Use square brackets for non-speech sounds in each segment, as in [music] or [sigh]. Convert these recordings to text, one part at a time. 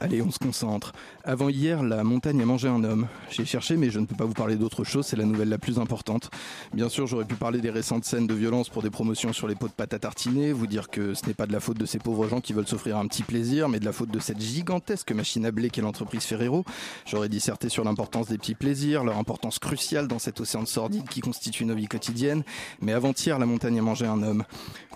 Allez, on se concentre. Avant hier, la montagne a mangé un homme. J'ai cherché, mais je ne peux pas vous parler d'autre chose, c'est la nouvelle la plus importante. Bien sûr, j'aurais pu parler des récentes scènes de violence pour des promotions sur les pots de pâte à tartiner, vous dire que ce n'est pas de la faute de ces pauvres gens qui veulent s'offrir un petit plaisir, mais de la faute de cette gigantesque machine à blé qu'est l'entreprise Ferrero. J'aurais disserté sur l'importance des petits plaisirs, leur importance cruciale dans cet océan de sordide qui constitue nos vies quotidiennes. Mais avant-hier, la montagne a mangé un homme.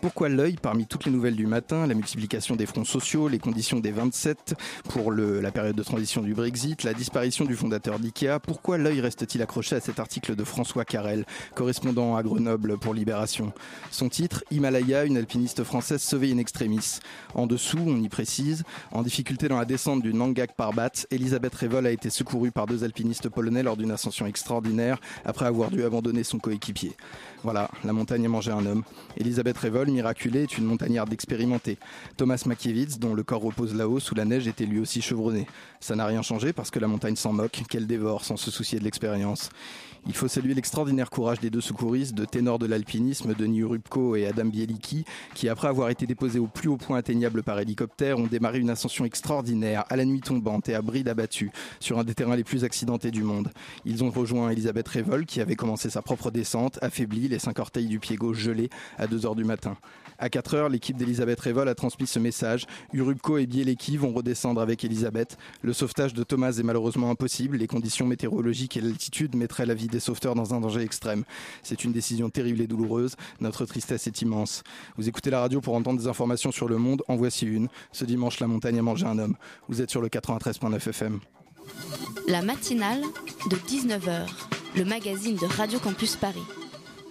Pourquoi l'œil, parmi toutes les nouvelles du matin, la multiplication des fronts sociaux, les conditions des 27 pour la période de transition du Brexit, la disparition du fondateur d'IKEA, pourquoi l'œil reste-t-il accroché à cet article de François Carrel, correspondant à Grenoble pour Libération? Son titre, Himalaya, une alpiniste française sauvée in extremis. En dessous, on y précise, en difficulté dans la descente du Nangak Parbat, Elisabeth Revol a été secourue par deux alpinistes polonais lors d'une ascension extraordinaire après avoir dû abandonner son coéquipier. Voilà, la montagne a mangé un homme. Elisabeth Revol, miraculée, est une montagnarde expérimentée. Thomas Makiewicz, dont le corps repose là-haut sous la neige, était lui aussi chevronné. Ça n'a rien changé parce que la montagne s'en moque, qu'elle dévore sans se soucier de l'expérience. Il faut saluer l'extraordinaire courage des deux secouristes, de ténors de l'alpinisme, Denis Rubko et Adam Bieliki, qui, après avoir été déposés au plus haut point atteignable par hélicoptère, ont démarré une ascension extraordinaire, à la nuit tombante et à bride abattue, sur un des terrains les plus accidentés du monde. Ils ont rejoint Elisabeth Revol, qui avait commencé sa propre descente, affaiblie, les cinq orteils du pied gauche gelés, à 2 heures du matin. À 4 heures, l'équipe d'Elisabeth Revol a transmis ce message. Urubko et Bieleki vont redescendre avec Elisabeth. Le sauvetage de Thomas est malheureusement impossible. Les conditions météorologiques et l'altitude mettraient la vie des sauveteurs dans un danger extrême. C'est une décision terrible et douloureuse. Notre tristesse est immense. Vous écoutez la radio pour entendre des informations sur le monde. En voici une. Ce dimanche, la montagne a mangé un homme. Vous êtes sur le 93.9 FM. La matinale de 19h, le magazine de Radio Campus Paris.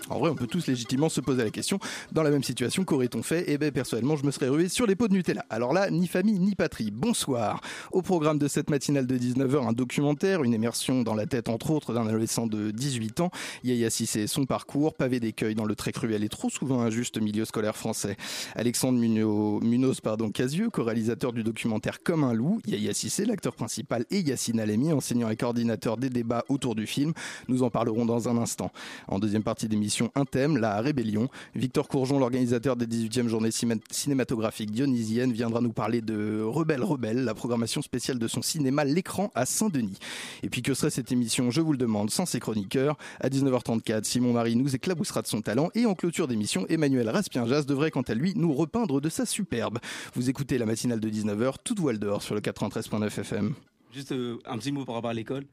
En vrai, on peut tous légitimement se poser la question, dans la même situation, qu'aurait-on fait? Eh bien, personnellement, je me serais rué sur les pots de Nutella. Alors là, ni famille, ni patrie. Bonsoir. Au programme de cette matinale de 19h, un documentaire, une immersion dans la tête, entre autres, d'un adolescent de 18 ans. Yaya Sissé, son parcours, pavé d'écueil dans le très cruel et trop souvent injuste milieu scolaire français. Alexandre Muno- Munoz, pardon, Casieux, co-réalisateur du documentaire Comme un loup. Yaya Sissé, l'acteur principal, et Yacine Alemi, enseignant et coordinateur des débats autour du film. Nous en parlerons dans un instant. En deuxième partie d'émission, un thème, la rébellion. Victor Courgeon, l'organisateur des 18e journées cinématographiques dionysiennes, viendra nous parler de Rebelle Rebelle, la programmation spéciale de son cinéma L'écran à Saint-Denis. Et puis que serait cette émission, je vous le demande, sans ses chroniqueurs À 19h34, Simon Marie nous éclaboussera de son talent et en clôture d'émission, Emmanuel Raspienjas devrait quant à lui nous repeindre de sa superbe. Vous écoutez la matinale de 19h, toute voile dehors sur le 93.9 FM. Juste euh, un petit mot par rapport à l'école.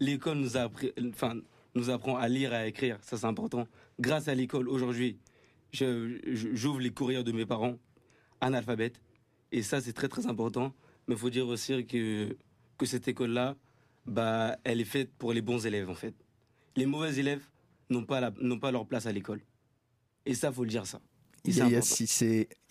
L'école nous apprend à lire et à écrire, ça c'est important. Grâce à l'école, aujourd'hui, j'ouvre les courriers de mes parents, analphabètes, et ça c'est très très important. Mais il faut dire aussi que, que cette école-là, bah, elle est faite pour les bons élèves en fait. Les mauvais élèves n'ont pas, la- pas leur place à l'école. Et ça, faut le dire ça.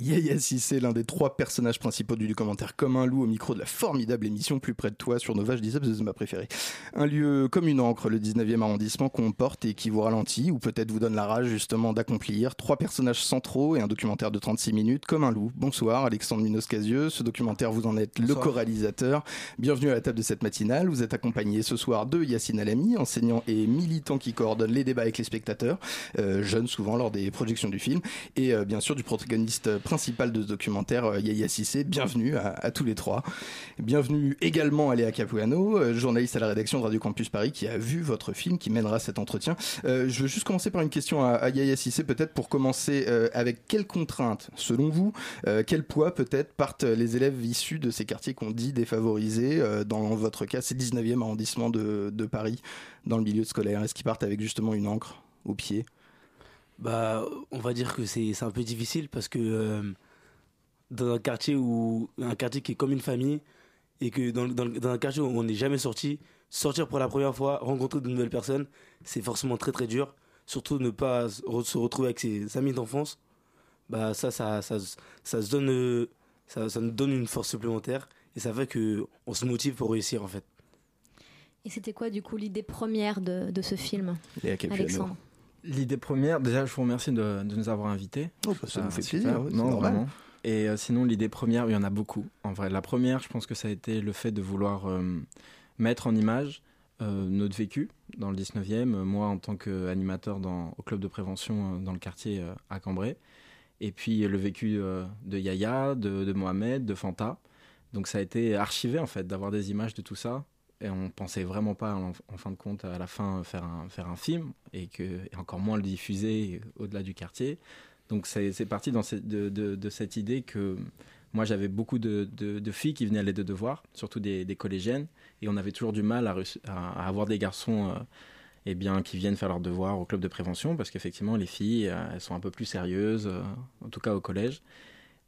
Yaya Sissé, l'un des trois personnages principaux du documentaire Comme un loup au micro de la formidable émission Plus près de toi sur Nova, je disais parce que c'est ma préférée. Un lieu comme une encre, le 19e arrondissement qu'on porte et qui vous ralentit ou peut-être vous donne la rage justement d'accomplir. Trois personnages centraux et un documentaire de 36 minutes Comme un loup. Bonsoir Alexandre Minos-Casieux, ce documentaire vous en êtes le co-réalisateur. Bienvenue à la table de cette matinale. Vous êtes accompagné ce soir de Yacine Alami, enseignant et militant qui coordonne les débats avec les spectateurs, euh, jeunes souvent lors des projections du film et euh, bien sûr du protagoniste principal de ce documentaire, euh, Yaya Sissé. Bienvenue à, tous les trois. Bienvenue également à Léa Capuano, euh, journaliste à la rédaction de Radio Campus Paris, qui a vu votre film, qui mènera cet entretien. Euh, je veux juste commencer par une question à, Yaya Sissé, peut-être pour commencer avec quelles contraintes, selon vous, quel poids peut-être partent les élèves issus de ces quartiers qu'on dit défavorisés, dans votre cas, c'est le 19e arrondissement de, de Paris, dans le milieu scolaire? Est-ce qu'ils partent avec justement une encre au pied? Bah, on va dire que c'est c'est un peu difficile parce que euh, dans un quartier où un quartier qui est comme une famille et que dans, dans, dans un quartier où on n'est jamais sorti, sortir pour la première fois, rencontrer de nouvelles personnes, c'est forcément très très dur. Surtout ne pas se re- se retrouver avec ses amis d'enfance. bah ça, ça, ça, ça, se donne, ça, ça nous donne une force supplémentaire et ça fait que on se motive pour réussir en fait. Et c'était quoi du coup l'idée première de, de ce film. Alexandre? L'idée première, déjà, je vous remercie de, de nous avoir invités. Oh, bah, ça nous fait super. plaisir, ouais, non, normal. vraiment. Et euh, sinon, l'idée première, il y en a beaucoup. En vrai, la première, je pense que ça a été le fait de vouloir euh, mettre en image euh, notre vécu dans le 19e. euh, Moi, en tant qu'animateur au club de prévention euh, dans le quartier euh, à Cambrai. Et puis euh, le vécu euh, de Yaya, de, de Mohamed, de Fanta. Donc ça a été archivé, en fait, d'avoir des images de tout ça. Et on pensait vraiment pas, en, fin de compte, à la fin, faire un, film. Et, que, encore moins le diffuser au-delà du quartier. Donc c'est parti dans de, cette idée que moi j'avais beaucoup de, filles qui venaient à l'aide de devoirs, surtout des, collégiennes, et on avait toujours du mal à avoir des garçons euh, eh bien, qui viennent faire leurs devoirs au club de prévention, parce qu'effectivement les filles, euh, elles sont un peu plus sérieuses, euh, en tout cas au collège.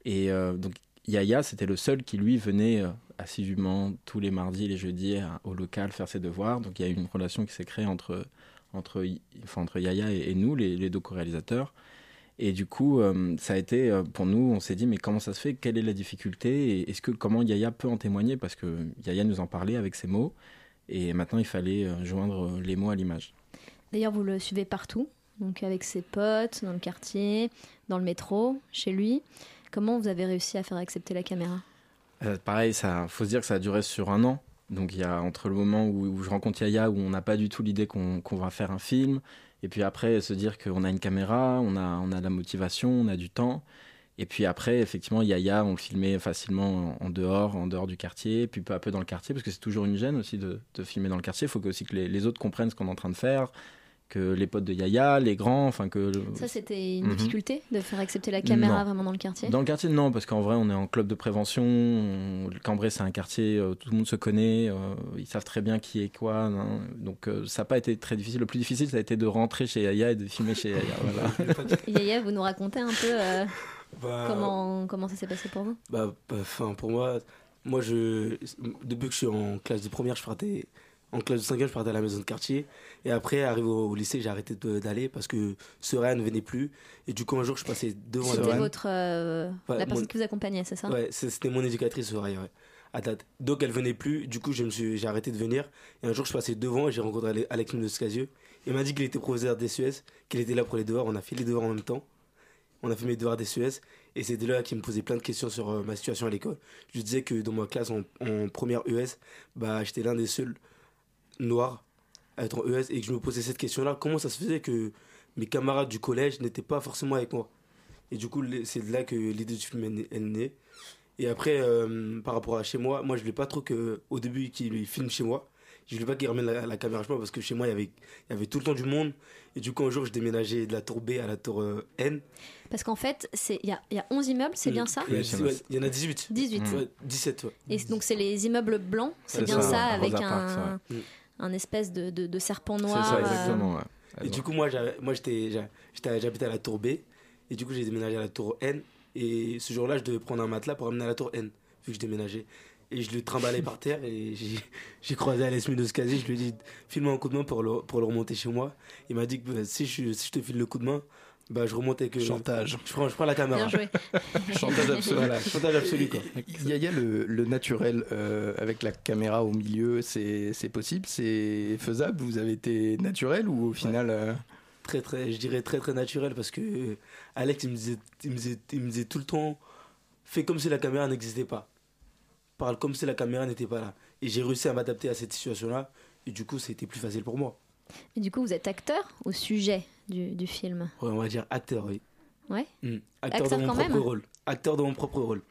Et euh, donc Yaya, c'était le seul qui lui venait euh, assidûment tous les mardis, les jeudis au local faire ses devoirs. Donc il y a une relation qui s'est créée entre, entre, enfin, entre Yaya et, nous, les, deux co-réalisateurs. Et du coup, euh, ça a été euh, pour nous, on s'est dit mais comment ça se fait? Quelle est la difficulté? Et est-ce que comment Yaya peut en témoigner? Parce que Yaya nous en parlait avec ses mots, et maintenant il fallait joindre les mots à l'image. D'ailleurs, vous le suivez partout, donc avec ses potes, dans le quartier, dans le métro, chez lui. Comment vous avez réussi à faire accepter la caméra Euh, pareil, ça faut se dire que ça a duré sur un an. Donc il y a entre le moment où, je rencontre Yaya, où on n'a pas du tout l'idée qu'on qu'on va faire un film, et puis après se dire qu'on a une caméra, on a, on a de la motivation, on a du temps. Et puis après, effectivement, Yaya, on le filmait facilement en dehors, en dehors du quartier, puis peu à peu dans le quartier, parce que c'est toujours une gêne aussi de, de filmer dans le quartier. Il faut aussi que les, les autres comprennent ce qu'on est en train de faire, que les potes de Yaya, les grands, enfin que... Ça, c'était une Mhm. difficulté de faire accepter la caméra Non. vraiment dans le quartier? Dans le quartier, non, parce qu'en vrai, on est en club de prévention. on- Cambrai, c'est un quartier, euh, tout le monde se connaît. euh, ils savent très bien qui est quoi. hein. donc, euh, ça n'a pas été très difficile. Le plus difficile, ça a été de rentrer chez Yaya et de filmer chez Yaya. Voilà. [laughs] [laughs] Yaya, vous nous racontez un peu euh, Bah, comment, comment ça s'est passé pour vous? Bah, bah, enfin, pour moi, moi, je, depuis que je suis en classe de première, je partais, en classe de cinquième, je partais à la maison de quartier. Et après, arrivé au, au lycée, j'ai arrêté d'aller parce que Soraya ne venait plus. Et du coup, un jour, je passais devant C'était votre euh, la personne mon- qui vous accompagnait, c'est ça? Ouais, c'était mon éducatrice, Soraya, ouais, à date. Donc, elle venait plus. Du coup, je me suis, j'ai arrêté de venir. Et un jour, je passais devant et j'ai rencontré Ale- Alex Minoscasio. Il m'a dit qu'il était professeur des Suez, qu'il était là pour les devoirs. On a fait les devoirs en même temps. On a fait mes devoirs des Suez. Et c'est de là qu'il me posait plein de questions sur euh, ma situation à l'école. Je lui disais que dans ma classe, en, en première ES, bah, j'étais l'un des seuls noirs à être en ES et que je me posais cette question-là. Comment ça se faisait que mes camarades du collège n'étaient pas forcément avec moi? Et du coup, c'est de là que l'idée du film est née-. Et après, euh, par rapport à chez moi, moi, je voulais pas trop que, au début qu'il filme chez moi. Je voulais pas qu'il ramène la, la caméra chez moi parce que chez moi, il y avait, il y avait tout le temps du monde. Et du coup, un jour, je déménageais de la tour B à la tour euh, N. Parce qu'en fait, c'est- il y a, il y a 11 immeubles, c'est bien ça? Il y, Oui, ouais, en a 18. 18. Mm. Ouais, 17, ouais. Et donc, c'est les immeubles blancs, c'est bien ça, avec un, ouais. Un espèce de, de, de serpent C'est noir. ça, euh, exactement. ouais. Et du coup, moi, j'habitais à la tour B. Et du coup, j'ai déménagé à la tour N. Et ce jour-là, je devais prendre un matelas pour amener à la tour N, vu que je déménageais. Et je le trimballais par terre. Et j'ai, croisé Alès Minoscasi. Je lui ai dit, file-moi un coup de main pour le, pour le remonter chez moi. Il m'a dit que bah, si, je, si je te file le coup de main, bah, je remontais que. Chantage. Je prends, je prends la caméra. Bien joué. [laughs] Chantage absolu. Voilà, chantage absolu, quoi. Yaya, le, le naturel euh, avec la caméra au milieu, c'est possible, c'est faisable? Vous avez été naturel ou au final euh, très très je dirais très très naturel parce que euh, Alex il me disait il me disait, il me disait tout le temps fais comme si la caméra n'existait pas parle comme si la caméra n'était pas là et j'ai réussi à m'adapter à cette situation là et du coup c'était plus facile pour moi Et du coup, vous êtes acteur au sujet du, du film Ouais, on va dire acteur oui Ouais. Mm. acteur, Acteur dans mon quand propre même rôle acteur dans mon propre rôle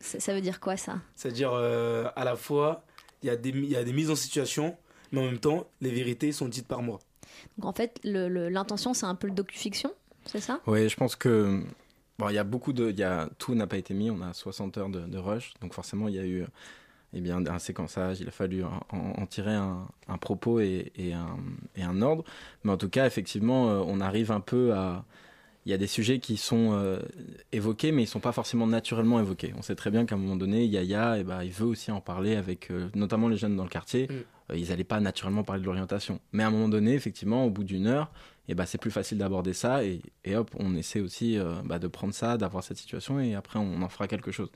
Ça ça veut dire quoi, ça? C'est à dire à la fois il y a des mi- il y a des mises en situation mais en même temps les vérités sont dites par moi Donc, en fait, l'intention, c'est un peu le docu-fiction, c'est ça? Oui, je pense que bon, il y a beaucoup de, il y a tout n'a pas été mis. On a 60 heures de, de rush, donc forcément il y a eu eh bien un séquençage. Il a fallu en, en tirer un, un propos et, et un, et un ordre. Mais en tout cas, effectivement, euh, on arrive un peu à il y a des sujets qui sont euh, évoqués, mais ils sont pas forcément naturellement évoqués. On sait très bien qu'à un moment donné, Yaya, eh ben, il veut aussi en parler avec euh, notamment les jeunes dans le quartier. Mm. Ils n'allaient pas naturellement parler de l'orientation. Mais à un moment donné, effectivement, au bout d'une heure, et bah, c'est plus facile d'aborder ça et, et, hop, on essaie aussi euh, bah, de prendre ça, d'avoir cette situation et après on en fera quelque chose.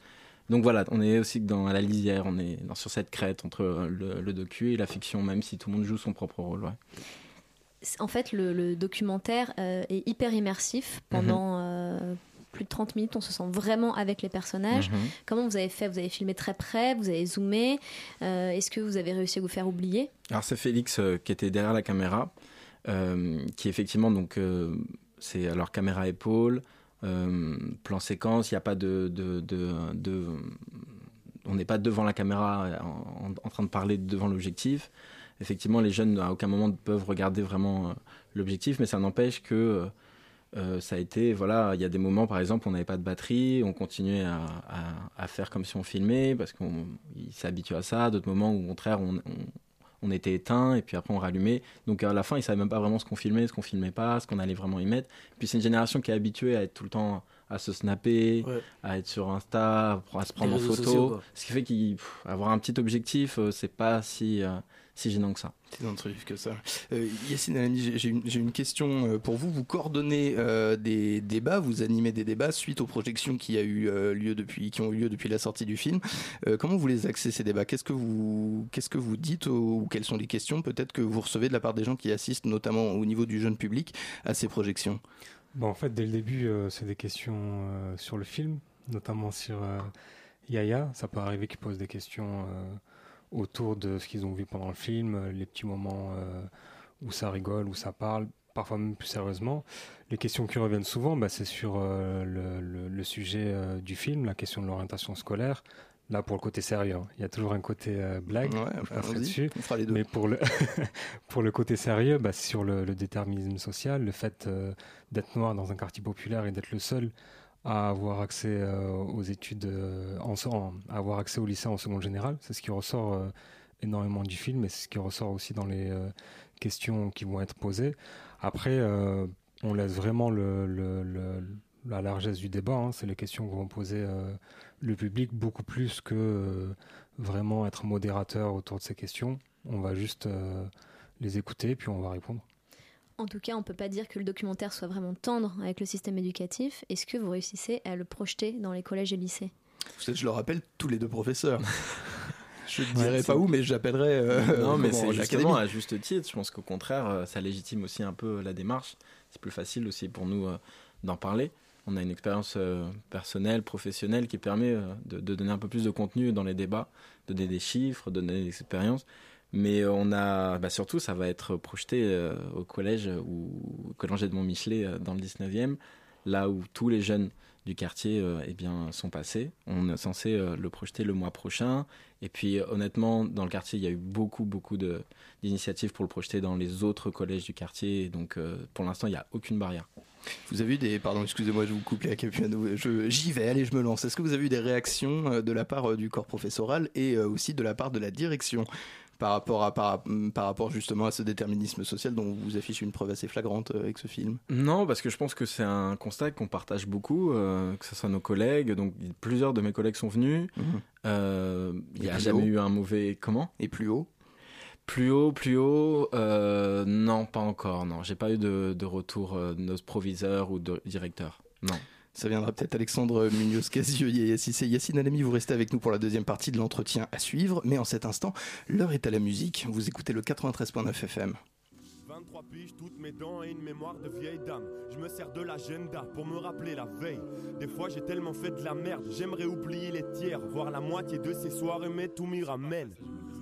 Donc voilà, on est aussi dans la lisière, on est dans, sur cette crête entre le, le, docu et la fiction, même si tout le monde joue son propre rôle. Ouais. En fait, le, le documentaire euh, est hyper immersif pendant. Mhm. euh, plus de 30 minutes, on se sent vraiment avec les personnages. Mhm. Comment vous avez fait? Vous avez filmé très près, vous avez zoomé? Euh, Est-ce que vous avez réussi à vous faire oublier? Alors c'est Félix euh, qui était derrière la caméra, euh, qui effectivement donc euh, c'est alors caméra épaule, euh, plan séquence, il n'y a pas de, de, de, on n'est pas devant la caméra en, en- train de parler devant l'objectif. Effectivement, les jeunes à aucun moment peuvent regarder vraiment euh, l'objectif, mais ça n'empêche que euh, ça a été, voilà, il y a des moments, par exemple, on n'avait pas de batterie, on continuait à, à- faire comme si on filmait, parce qu'on s'est habitué à ça. D'autres moments au contraire, on, on- on était éteint, et puis après on rallumait. Donc à la fin, ils savaient même pas vraiment ce qu'on filmait, ce qu'on filmait pas, ce qu'on allait vraiment y mettre. Puis c'est une génération qui est habituée à être tout le temps à se snapper, Ouais. à être sur Insta, à se prendre en photo. sociaux, ce qui fait qu'avoir un petit objectif, euh, c'est pas si, euh, si gênant que ça. C'est intrusif que ça. Euh, Yacine Alami, j'ai- une, question euh, pour vous. Vous coordonnez euh, des débats, vous animez des débats suite aux projections qui, a eu, euh, lieu depuis, qui ont eu lieu depuis la sortie du film. Comment vous les axez ces débats? Qu'est-ce que vous qu'est-ce que vous dites ou quelles sont les questions? Peut-être que vous recevez de la part des gens qui assistent, notamment au niveau du jeune public, à ces projections Bon, en fait, dès le début, euh, c'est des questions euh, sur le film, notamment sur euh, Yaya. Ça peut arriver qu'ils posent des questions autour de ce qu'ils ont vu pendant le film, les petits moments où ça rigole, où ça parle, parfois même plus sérieusement. Les questions qui reviennent souvent, bah, c'est sur le, sujet du film, la question de l'orientation scolaire. Là, pour le côté sérieux, hein. il y a toujours un côté euh, blague. Ouais, allons-y, dessus. on fera les deux. Mais pour le, [laughs] pour le côté sérieux, bah, sur le, le déterminisme social, le fait euh, d'être noir dans un quartier populaire et d'être le seul à avoir accès euh, aux études, en, en- à avoir accès au lycée en seconde générale. C'est ce qui ressort énormément du film et c'est ce qui ressort aussi dans les questions qui vont être posées. Après, on laisse vraiment le, le- le- la largesse du débat. hein. C'est les questions que vont poser le public beaucoup plus que euh, vraiment être modérateur autour de ces questions. On va juste euh, les écouter puis on va répondre. En tout cas, on peut pas dire que le documentaire soit vraiment tendre avec le système éducatif. Est-ce que vous réussissez à le projeter dans les collèges et lycées? Je le rappelle, tous les deux professeurs. [laughs] je ne Ouais, dirai c'est- pas où, mais j'appellerai. euh, non, mais c'est justement à juste titre. Je pense qu'au contraire, ça légitime aussi un peu la démarche. C'est plus facile aussi pour nous euh, d'en parler. On a une expérience euh, personnelle, professionnelle qui permet euh, de, donner un peu plus de contenu dans les débats, de donner des chiffres, donner des expériences. Mais euh, on a, bah, surtout, ça va être projeté au collège ou au collège Edmond Michelet dans le 19e, là où tous les jeunes du quartier euh, eh bien, sont passés. On est censé euh, le projeter le mois prochain. Et puis, euh, honnêtement, dans le quartier, il y a eu beaucoup, beaucoup d'initiatives pour le projeter dans les autres collèges du quartier. Donc, pour l'instant, il n'y a aucune barrière. Vous avez eu des. Pardon, excusez-moi, je vous coupe les Capuano. J'y vais, allez, je me lance. Est-ce que vous avez eu des réactions de la part du corps professoral et aussi de la part de la direction? Par rapport, à, par, par rapport justement à ce déterminisme social dont vous affichez une preuve assez flagrante euh, avec ce film Non, parce que je pense que c'est un constat qu'on partage beaucoup, euh, que ce soit nos collègues. Donc, plusieurs de mes collègues sont venus. Euh, Il n'y a jamais haut eu un mauvais. Comment? Et plus haut? Plus haut, plus haut. euh, non, pas encore. Non, j'ai pas eu de, de retour de notre proviseur ou de directeur. Non. Ça viendra peut-être Alexandre Munoz-Casieux et Yassine Yassine Alami. Vous restez avec nous pour la deuxième partie de l'entretien à suivre. Mais en cet instant, l'heure est à la musique. Vous écoutez le 93.9 FM. 23 piges, toutes mes dents et une mémoire de vieille dame. Je me sers de l'agenda pour me rappeler la veille. Des fois j'ai tellement fait de la merde, j'aimerais oublier les tiers, voir la moitié de ces soirées, mais tout m'y ramène.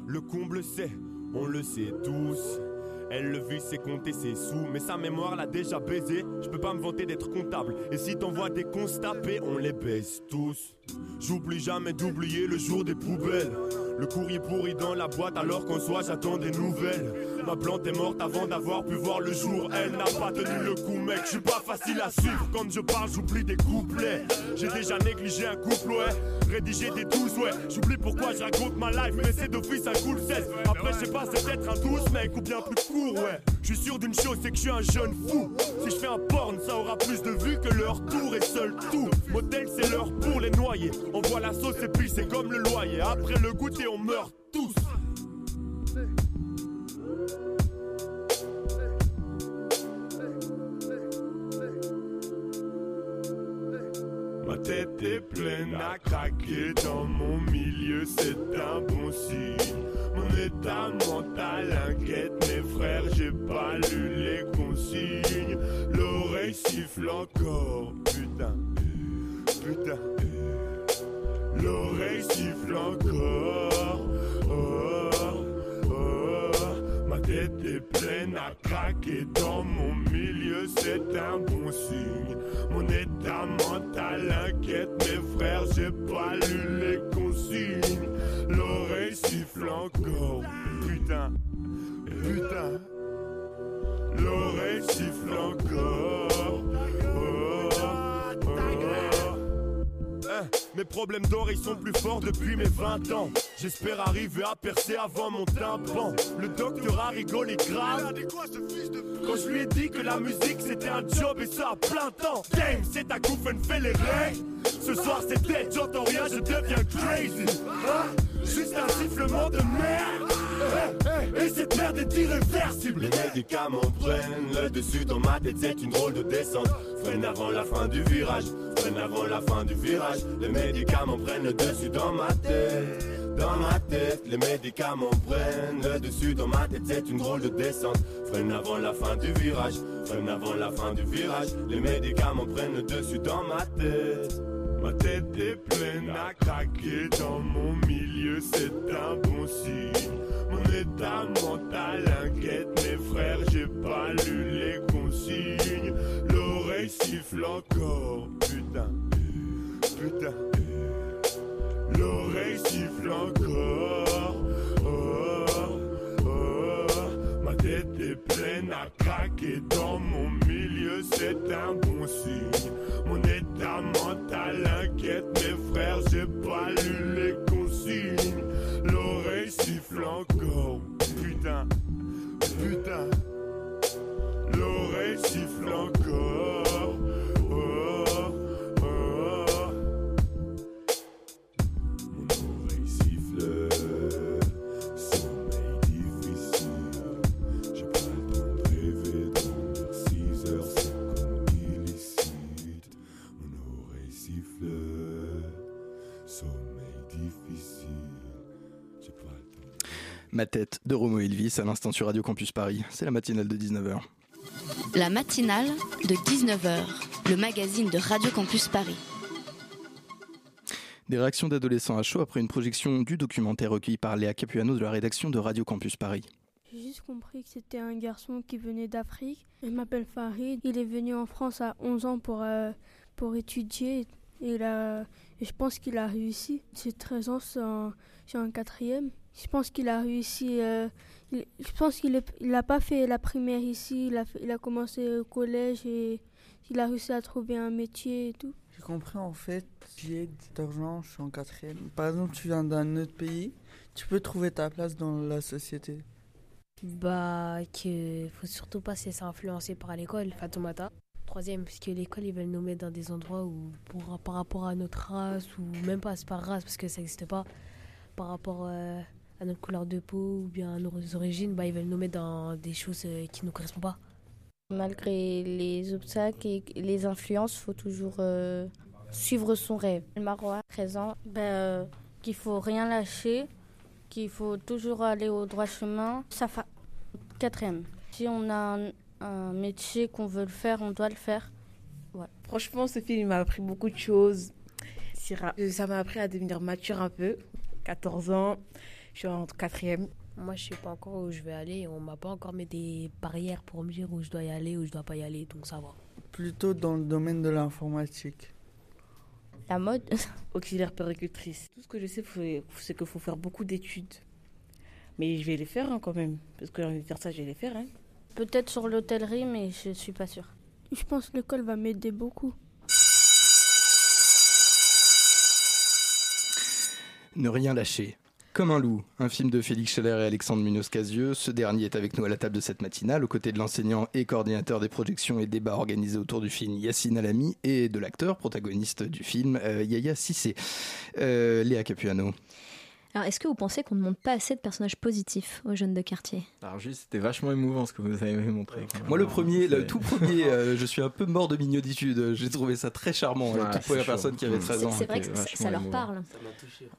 Le comble c'est, on le sait tous. Elle le vit, c'est compter ses sous, mais sa mémoire l'a déjà baisé. Je peux pas me vanter d'être comptable. Et si t'envoies des constapés, on les baisse tous. J'oublie jamais d'oublier le jour des poubelles. Le courrier pourri dans la boîte alors qu'en soi j'attends des nouvelles. Ma plante est morte avant d'avoir pu voir le jour. Elle n'a pas tenu le coup, mec. Je suis pas facile à suivre. Quand je parle, j'oublie des couplets. J'ai déjà négligé un couple, ouais. Rédigé des douze, ouais. J'oublie pourquoi je raconte ma life, mais c'est d'office un cool 16. Après, je sais pas, c'est peut-être un douce, mec, ou bien plus court, ouais. Je suis sûr d'une chose, c'est que je suis un jeune fou. Si je fais un porn, ça aura plus de vues que leur tour et seul tout. Motel, c'est l'heure pour les noyer. On voit la sauce et puis c'est comme le loyer. Après le goûter, on meurt tous. Ma tête est pleine à craquer dans mon milieu, c'est un bon signe. Mon état mental inquiète mes frères, j'ai pas lu les consignes. L'oreille siffle encore, putain, putain. L'oreille siffle encore, oh, oh. Ma tête est pleine à craquer dans mon milieu, c'est un bon signe. Mon état mental inquiète mes frères, j'ai pas lu les consignes. L'oreille siffle encore, putain, putain. L'oreille siffle encore. Mes problèmes d'oreille sont plus forts depuis mes 20 ans. J'espère arriver à percer avant mon tympan. Le docteur a rigolé grave. Quand je lui ai dit que la musique c'était un job et ça à plein temps. Game, c'est ta me fait les règles. Ce soir c'est dead, j'entends rien, je deviens crazy. Hein? Juste un sifflement de merde. Eh, Et cette merde est irréversible. Les médicaments prennent le dessus dans ma tête, c'est une drôle de descente. Freine avant la fin du virage, freine avant la fin du virage. Les médicaments prennent le dessus dans ma tête. Dans ma tête, les médicaments prennent le dessus dans ma tête, c'est une drôle de descente. Freine avant la fin du virage, freine avant la fin du virage. Les médicaments prennent le dessus dans ma tête. Ma tête est pleine à craquer dans mon milieu, c'est un bon signe. Mon état mental inquiète mes frères, j'ai pas lu les consignes. L'oreille siffle encore, putain, putain. L'oreille siffle encore, oh, oh. Ma tête est pleine à craquer dans mon milieu, c'est un bon signe. Mon état mental inquiète mes frères, j'ai pas lu les consignes. L'oreille siffle encore, putain, putain. L'oreille siffle encore, Ma tête de Romo Elvis à l'instant sur Radio Campus Paris. C'est la matinale de 19h. La matinale de 19h, le magazine de Radio Campus Paris. Des réactions d'adolescents à chaud après une projection du documentaire recueilli par Léa Capuano de la rédaction de Radio Campus Paris. J'ai juste compris que c'était un garçon qui venait d'Afrique. Il m'appelle Farid. Il est venu en France à 11 ans pour, euh, pour étudier. Et, il a- et je pense qu'il a réussi. J'ai 13 ans, c'est en quatrième. Je pense qu'il a réussi. euh, il- je pense qu'il n'a pas fait la primaire ici. Il a, fait- il a commencé au collège et il a réussi à trouver un métier et tout. J'ai compris en fait, j'ai 14 ans, je suis en quatrième. Par exemple, tu viens d'un autre pays, tu peux trouver ta place dans la société. Bah, que faut surtout pas se laisser influencer par l'école, Fatoumata. Troisième, parce que l'école, ils veulent nous mettre dans des endroits où, pour, par rapport à notre race, ou même pas, c'est pas race, parce que ça n'existe pas, par rapport euh, à notre couleur de peau ou bien à nos origines, bah, ils veulent nous mettre dans des choses euh, qui nous correspondent pas. Malgré les obstacles et les influences, il faut toujours euh, suivre son rêve. Le Marois, 13 ans, ben, euh, qu'il faut rien lâcher, qu'il faut toujours aller au droit chemin. Ça fa... Quatrième, si on a un, un métier qu'on veut le faire, on doit le faire. Ouais. Franchement, ce film il m'a appris beaucoup de choses. Ça m'a appris à devenir mature un peu. 14 ans, je suis en quatrième. Moi, je sais pas encore où je vais aller. On m'a pas encore mis des barrières pour me dire où je dois y aller, où je dois pas y aller, donc ça va. Plutôt dans le domaine de l'informatique. La mode [laughs] Auxiliaire péricultrice. Tout ce que je sais, c'est qu'il faut faire beaucoup d'études. Mais je vais les faire hein, quand même. Parce que j'ai envie de faire ça, je vais les faire. Hein. Peut-être sur l'hôtellerie, mais je suis pas sûre. Je pense que l'école va m'aider beaucoup. Ne rien lâcher. Comme un loup, un film de Félix Scheller et Alexandre Munoz-Casieux. Ce dernier est avec nous à la table de cette matinale, aux côtés de l'enseignant et coordinateur des projections et débats organisés autour du film Yacine Alami et de l'acteur protagoniste du film euh, Yaya Sissé. Euh, Léa Capuano. Alors, est-ce que vous pensez qu'on ne montre pas assez de personnages positifs aux jeunes de quartier? Alors juste, c'était vachement émouvant ce que vous avez montré. Moi, le premier, le tout premier, euh, je suis un peu mort de mignonitude. J'ai trouvé ça très charmant. la Ouais, toute première chaud. personne qui avait Mm. 13 ans. C'est vrai que ça, ça leur émouvant. parle.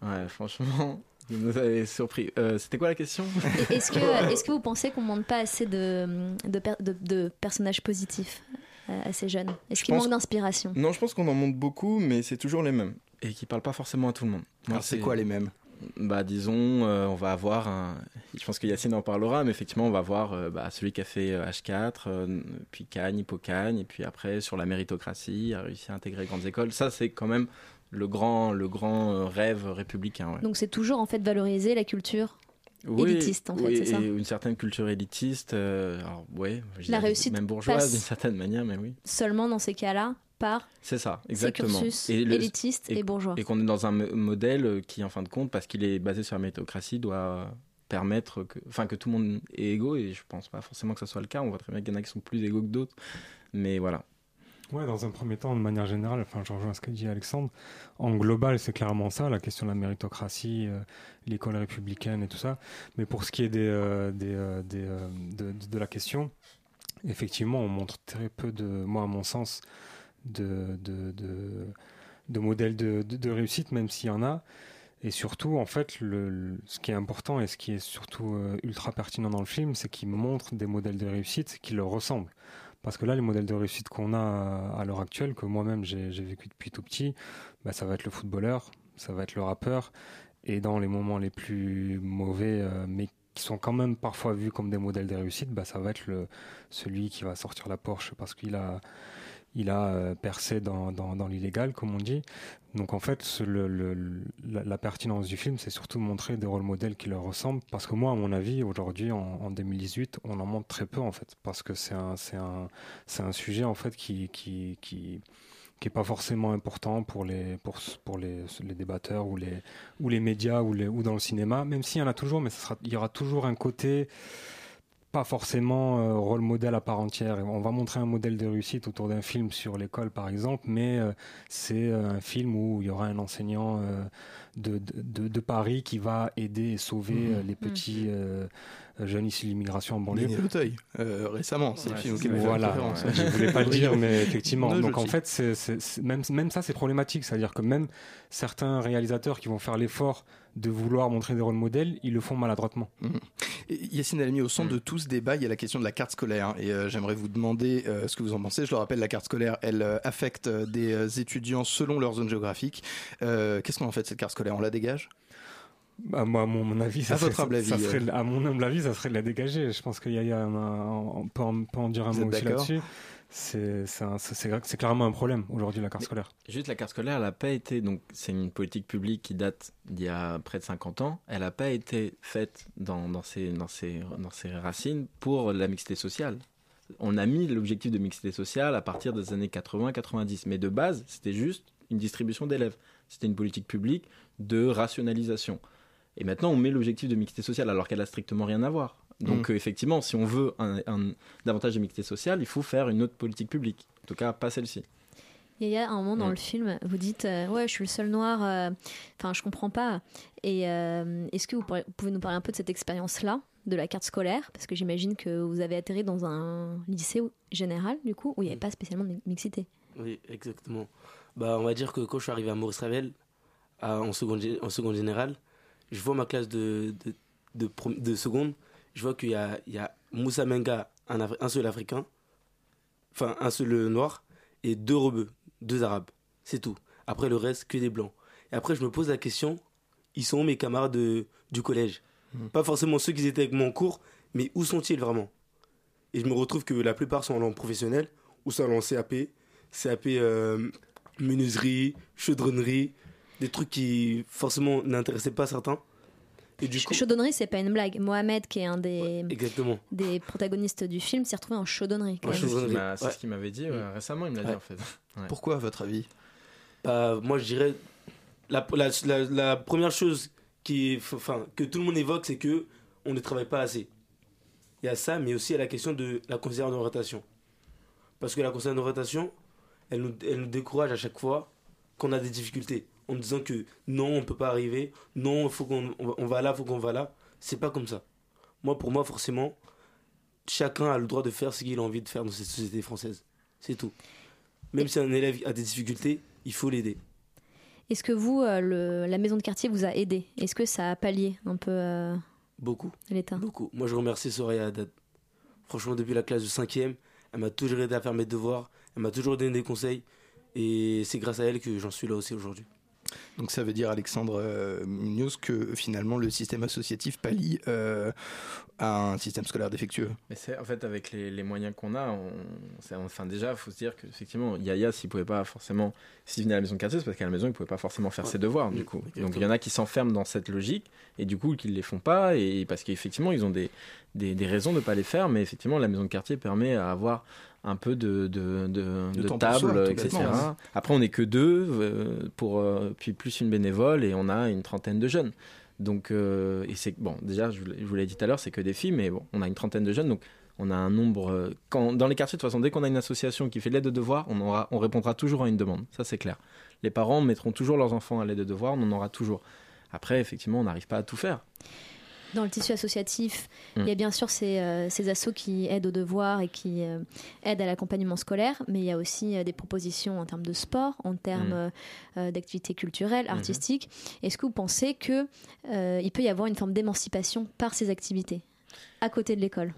Ouais, franchement, vous nous avez surpris. Euh, c'était quoi la question [laughs] Est-ce que, vous pensez qu'on ne montre pas assez de, de, per- de- de personnages positifs euh, à ces jeunes? Est-ce qu'il pense- manque d'inspiration? Non, je pense qu'on en montre beaucoup, mais c'est toujours les mêmes. Et qui parlent pas forcément à tout le monde. Alors, c'est quoi les mêmes? Bah, disons, euh, on va avoir un. Je pense que Yacine en parlera, mais effectivement, on va voir euh, bah, celui qui a fait euh, H4, euh, puis Cagne, Hippocagne, et puis après, sur la méritocratie, a réussi à intégrer les grandes écoles. Ça, c'est quand même le grand, le grand euh, rêve républicain. ouais. Donc c'est toujours en fait valoriser la culture Oui, élitiste en fait, oui, c'est ça et une certaine culture élitiste. euh, alors, ouais, La réussite même bourgeoise d'une certaine manière, mais oui. Seulement dans ces cas-là par C'est ça, ces exactement. cursus le- élitistes et, bourgeois. Et qu'on est dans un mo- modèle qui, en fin de compte, parce qu'il est basé sur la méritocratie, doit permettre que, enfin, que tout le monde est égaux. Et je pense pas forcément que ce soit le cas. On voit très bien qu'il y en a qui sont plus égaux que d'autres. Mais voilà. Ouais, dans un premier temps, de manière générale, enfin, je rejoins ce qu'a dit Alexandre. En global, c'est clairement ça, la question de la méritocratie, euh, l'école républicaine et tout ça. Mais pour ce qui est euh, euh, de, la question, effectivement, on montre très peu moi, à mon sens, de, modèles de, réussite, même s'il y en a. Et surtout, en fait, ce qui est important et ce qui est surtout ultra pertinent dans le film, c'est qu'il montre des modèles de réussite qui leur ressemblent. Parce que là, les modèles de réussite qu'on a à, à l'heure actuelle, que moi-même j'ai j'ai vécu depuis tout petit, bah, ça va être le footballeur, ça va être le rappeur, et dans les moments les plus mauvais, euh, mais qui sont quand même parfois vus comme des modèles de réussite, bah, ça va être le, celui qui va sortir la Porsche parce qu'il a, il a euh, percé dans, dans, l'illégal, comme on dit. Donc en fait, la, pertinence du film, c'est surtout montrer des rôles modèles qui leur ressemblent. Parce que moi, à mon avis, aujourd'hui, en, en 2018, on en montre très peu en fait, parce que c'est un, c'est un, c'est un sujet en fait qui, qui, qui qui est pas forcément important pour les pour, pour les, débatteurs ou les ou les médias ou les ou dans le cinéma même s'il y en a toujours mais il y aura toujours un côté pas forcément euh, rôle modèle à part entière. On va montrer un modèle de réussite autour d'un film sur l'école, par exemple, mais euh, c'est euh, un film où il y aura un enseignant de, de, Paris qui va aider et sauver euh, les petits euh, jeunes issus de l'immigration en banlieue. Euh, récemment, c'est le Ouais, film qui m'a fait voilà, ouais, je voulais pas le dire, mais effectivement. Non, Donc le en fait, même, même ça, c'est problématique. C'est-à-dire que même certains réalisateurs qui vont faire l'effort de vouloir montrer des rôles modèles, ils le font maladroitement. Et Yacine Alimi, au centre de tout ce débat, il y a la question de la carte scolaire. Et euh, j'aimerais vous demander euh, ce que vous en pensez. Je le rappelle, la carte scolaire, elle euh, affecte des euh, étudiants selon leur zone géographique. Euh, Qu'est-ce qu'on en fait de cette carte scolaire? On la dégage? Bah, moi, à mon, mon avis, ça À serait, votre ça avis, serait- euh. à mon humble avis, ça serait de la dégager. Je pense qu'il y a, il y a un- un- on, peut en, peut en dire un Vous mot aussi là-dessus. C'est, c'est, un- c'est, c'est- c'est clairement un problème aujourd'hui la carte scolaire. Juste la carte scolaire, elle n'a pas été. Donc, c'est une politique publique qui date d'il y a près de 50 ans. Elle n'a pas été faite dans, dans, ses, dans, ses, dans ses racines pour la mixité sociale. On a mis l'objectif de mixité sociale à partir des années 80-90. Mais de base, c'était juste une distribution d'élèves. C'était une politique publique de rationalisation. Et maintenant, on met l'objectif de mixité sociale alors qu'elle a strictement rien à voir. Donc, Mm. euh, effectivement, si on veut un, un- davantage de mixité sociale, il faut faire une autre politique publique. En tout cas, pas celle-ci. Il y a un moment dans Mm. le film, vous dites euh, Ouais, je suis le seul noir, euh, enfin, je comprends pas. Et euh, est-ce que vous, pourrez- vous pouvez nous parler un peu de cette expérience-là, de la carte scolaire? Parce que j'imagine que vous avez atterri dans un lycée général, du coup, où il n'y avait pas spécialement de mi- mixité. Oui, exactement. Bah, on va dire que quand je suis arrivé à Maurice Ravel, à- en, seconde, en seconde générale, je vois ma classe de, de, de, seconde, je vois qu'il y a, il y a Moussa Menga, un, Afri- un seul africain, enfin un seul noir, et deux rebeux, deux arabes. C'est tout. Après le reste, que des blancs. Et après, je me pose la question, ils sont où mes camarades de- du collège? Pas forcément ceux qui étaient avec moi en cours, mais où sont-ils vraiment? Et je me retrouve que la plupart sont en langue professionnelle, ou sont en CAP, CAP euh, menuiserie, chaudronnerie, des trucs qui forcément n'intéressaient pas certains. Et du coup, Chaudonnerie, c'est pas une blague. Mohamed, qui est un des, exactement. des protagonistes du film, s'est retrouvé en chaudonnerie. Ouais, même. c'est ce qu'il m'avait dit ouais, récemment, il me l'a dit en fait. Ouais. Pourquoi, à votre avis? Bah, moi, je dirais la, la, la, la première chose qui, enfin, que tout le monde évoque, c'est que on ne travaille pas assez. Il y a ça, mais aussi il y a la question de la conseillère d'orientation. Parce que la conseillère d'orientation, elle nous, elle nous décourage à chaque fois qu'on a des difficultés. En disant que non, on peut pas arriver, non, faut qu'on on va- là, faut qu'on va là. C'est pas comme ça. Moi, pour moi, forcément, chacun a le droit de faire ce qu'il a envie de faire dans cette société française. C'est tout. Même si un élève a des difficultés, il faut l'aider. Est-ce que vous, euh, le- la maison de quartier vous a aidé? Est-ce que ça a pallié un peu euh, Beaucoup. l'état? Beaucoup. Moi, je remercie Soraya Haddad. Franchement, depuis la classe de 5e, elle m'a toujours aidé à faire mes devoirs, elle m'a toujours donné des conseils, et c'est grâce à elle que j'en suis là aussi aujourd'hui. Donc ça veut dire, Alexandre euh, Munoz, que finalement le système associatif pallie euh, à un système scolaire défectueux. Mais c'est en fait avec les, les moyens qu'on a, on, enfin déjà, il faut se dire que effectivement, Yaya, s'il pouvait pas forcément, s'il venait à la maison de quartier, c'est parce qu'à la maison, il pouvait pas forcément faire ses devoirs, du coup. Donc il y en a qui s'enferment dans cette logique et du coup qui les font pas et parce qu'effectivement ils ont des, des, des raisons de pas les faire, mais effectivement la maison de quartier permet à avoir un peu de, de, de, De de table, soi, etc. ouais. Après on n'est que deux, euh, pour, euh, puis plus une bénévole et on a une trentaine de jeunes. Donc, euh, et c'est bon, déjà, je vous l'ai- dit tout à l'heure, c'est que des filles, mais bon, on a une trentaine de jeunes, donc on a un nombre. Quand, dans les quartiers, de toute façon, dès qu'on a une association qui fait l'aide de devoirs, on, aura, on répondra toujours à une demande. Ça, c'est clair. Les parents mettront toujours leurs enfants à l'aide de devoirs, on en aura toujours. Après, effectivement, on n'arrive pas à tout faire. Dans le tissu associatif, Mm. il y a bien sûr ces, euh, ces assos qui aident aux devoirs et qui euh, aident à l'accompagnement scolaire, mais il y a aussi euh, des propositions en termes de sport, en termes Mm. euh, d'activités culturelles, Mhm. artistiques. Est-ce que vous pensez que euh, il peut y avoir une forme d'émancipation par ces activités à côté de l'école?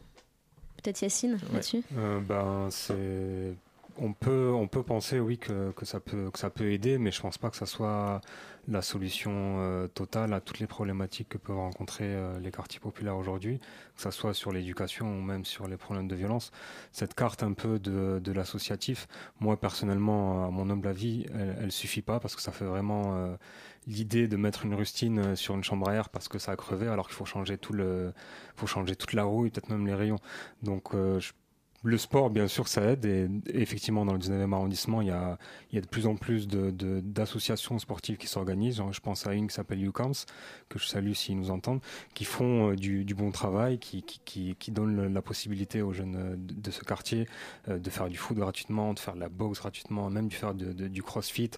Peut-être Yacine là-dessus? Euh, ben, c'est. On peut, on peut penser, oui, que, que, ça peut, que ça peut aider, mais je pense pas que ça soit la solution euh, totale à toutes les problématiques que peuvent rencontrer euh, les quartiers populaires aujourd'hui, que ça soit sur l'éducation ou même sur les problèmes de violence. Cette carte un peu de, de l'associatif, moi personnellement, à mon humble avis, elle, elle suffit pas parce que ça fait vraiment euh, l'idée de mettre une rustine sur une chambre à air parce que ça a crevé alors qu'il faut changer tout le, faut changer toute la roue et peut-être même les rayons. Donc le sport, bien sûr, ça aide. Et, effectivement, dans le 19e arrondissement, il y a, de plus en plus d'associations sportives qui s'organisent. Genre, Je pense à une qui s'appelle UCAMS, que je salue s'ils nous entendent, qui font euh, du, bon travail, qui, donnent la possibilité aux jeunes euh, de, ce quartier euh, de faire du foot gratuitement, de faire de la boxe gratuitement, même de faire du crossfit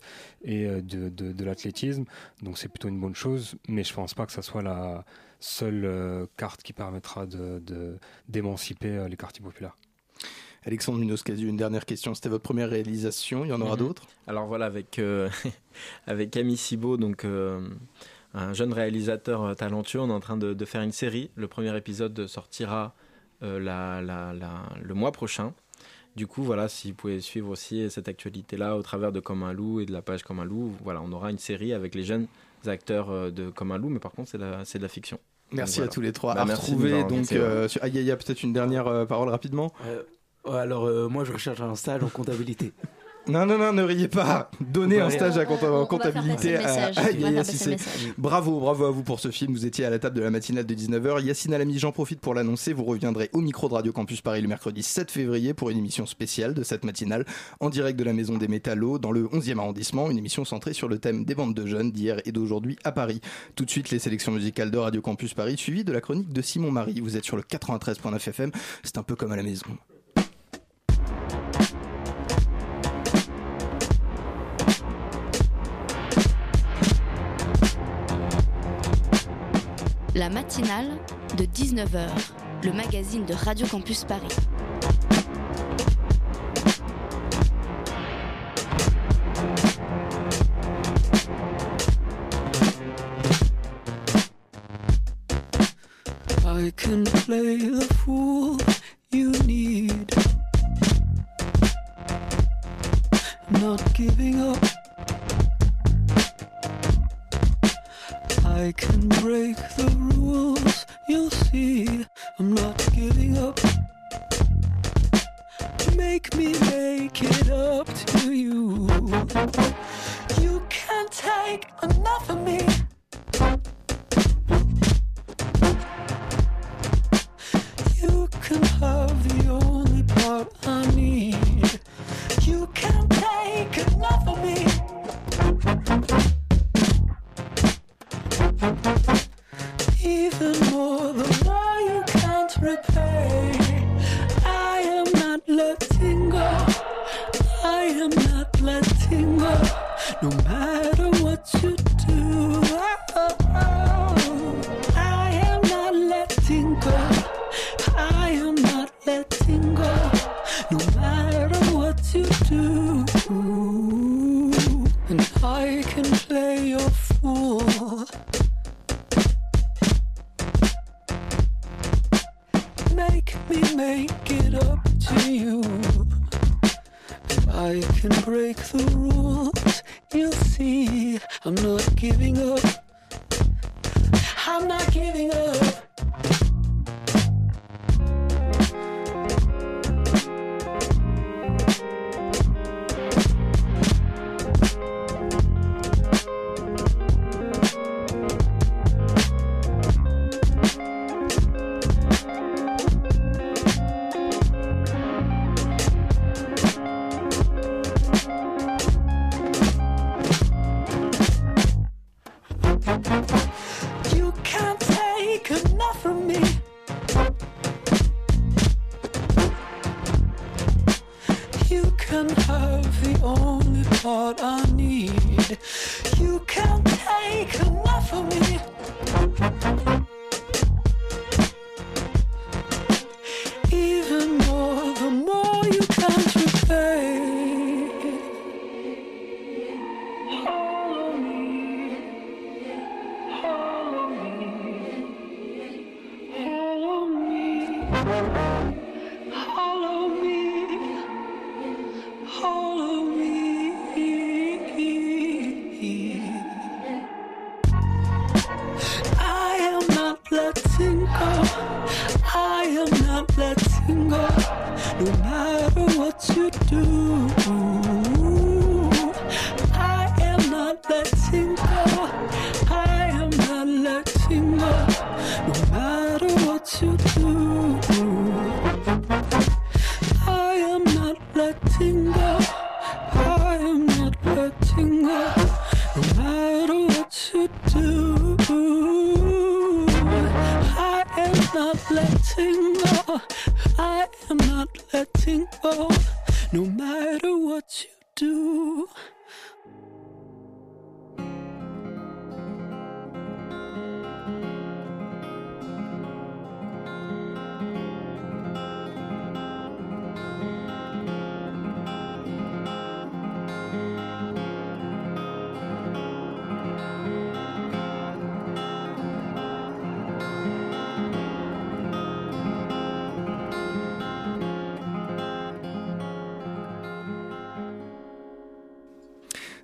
et de, l'athlétisme. Donc c'est plutôt une bonne chose, mais je pense pas que ça soit la seule carte qui permettra de- d'émanciper les quartiers populaires. Alexandre Munoz-Casu, une dernière question. C'était votre première réalisation, il y en aura Mhm. d'autres Alors voilà, avec, euh, [laughs] avec Camille Cibot, donc euh, un jeune réalisateur talentueux, on est en train de, de faire une série. Le premier épisode sortira euh, la- la- la- le mois prochain. Du coup, voilà, si vous pouvez suivre aussi cette actualité-là au travers de Comme un loup et de la page Comme un loup, voilà, on aura une série avec les jeunes acteurs de Comme un loup, mais par contre, c'est c'est de la fiction. Merci Donc, à tous les trois. Bah, à de retrouver donc euh, sur Aïe Aïe, peut-être une dernière euh, parole rapidement. Alors, euh, moi, je recherche un stage en comptabilité. [laughs] Non, non, non, ne riez pas. Donnez On un stage à rien. compta- On- on va comptabilité à à. Bravo, bravo à vous pour ce film. Vous étiez à la table de la matinale de 19h. Yacine Alami, j'en profite pour l'annoncer. Vous reviendrez au micro de Radio Campus Paris le mercredi 7 février pour une émission spéciale de cette matinale en direct de la Maison des Métallos dans le 11e arrondissement. Une émission centrée sur le thème des bandes de jeunes d'hier et d'aujourd'hui à Paris. Tout de suite, les sélections musicales de Radio Campus Paris suivies de la chronique de Simon Marie. Vous êtes sur le 93.9 FM. C'est un peu comme à la maison. La matinale de 19h, le magazine de Radio Campus Paris. I can play the fool you need. Not giving up. I can break the rules, you'll see. I'm not giving up. Make me make it up to you. You can't take enough of me. Only part I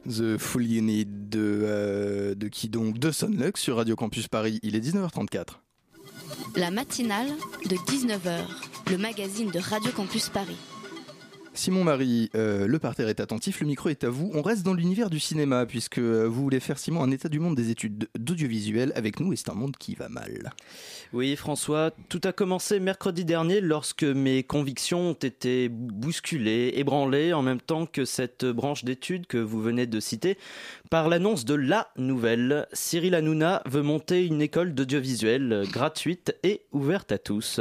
The Full Unit de, euh, de qui donc De Sonlux sur Radio Campus Paris. Il est 19h34. La matinale de 19h, le magazine de Radio Campus Paris. Simon Marie, euh, le parterre est attentif, le micro est à vous. On reste dans l'univers du cinéma puisque euh, vous voulez faire Simon un état du monde des études d'audiovisuel avec nous et c'est un monde qui va mal. Oui, François, tout a commencé mercredi dernier lorsque mes convictions ont été bousculées, ébranlées en même temps que cette branche d'études que vous venez de citer par l'annonce de la nouvelle. Cyril Hanouna veut monter une école d'audiovisuel gratuite et ouverte à tous.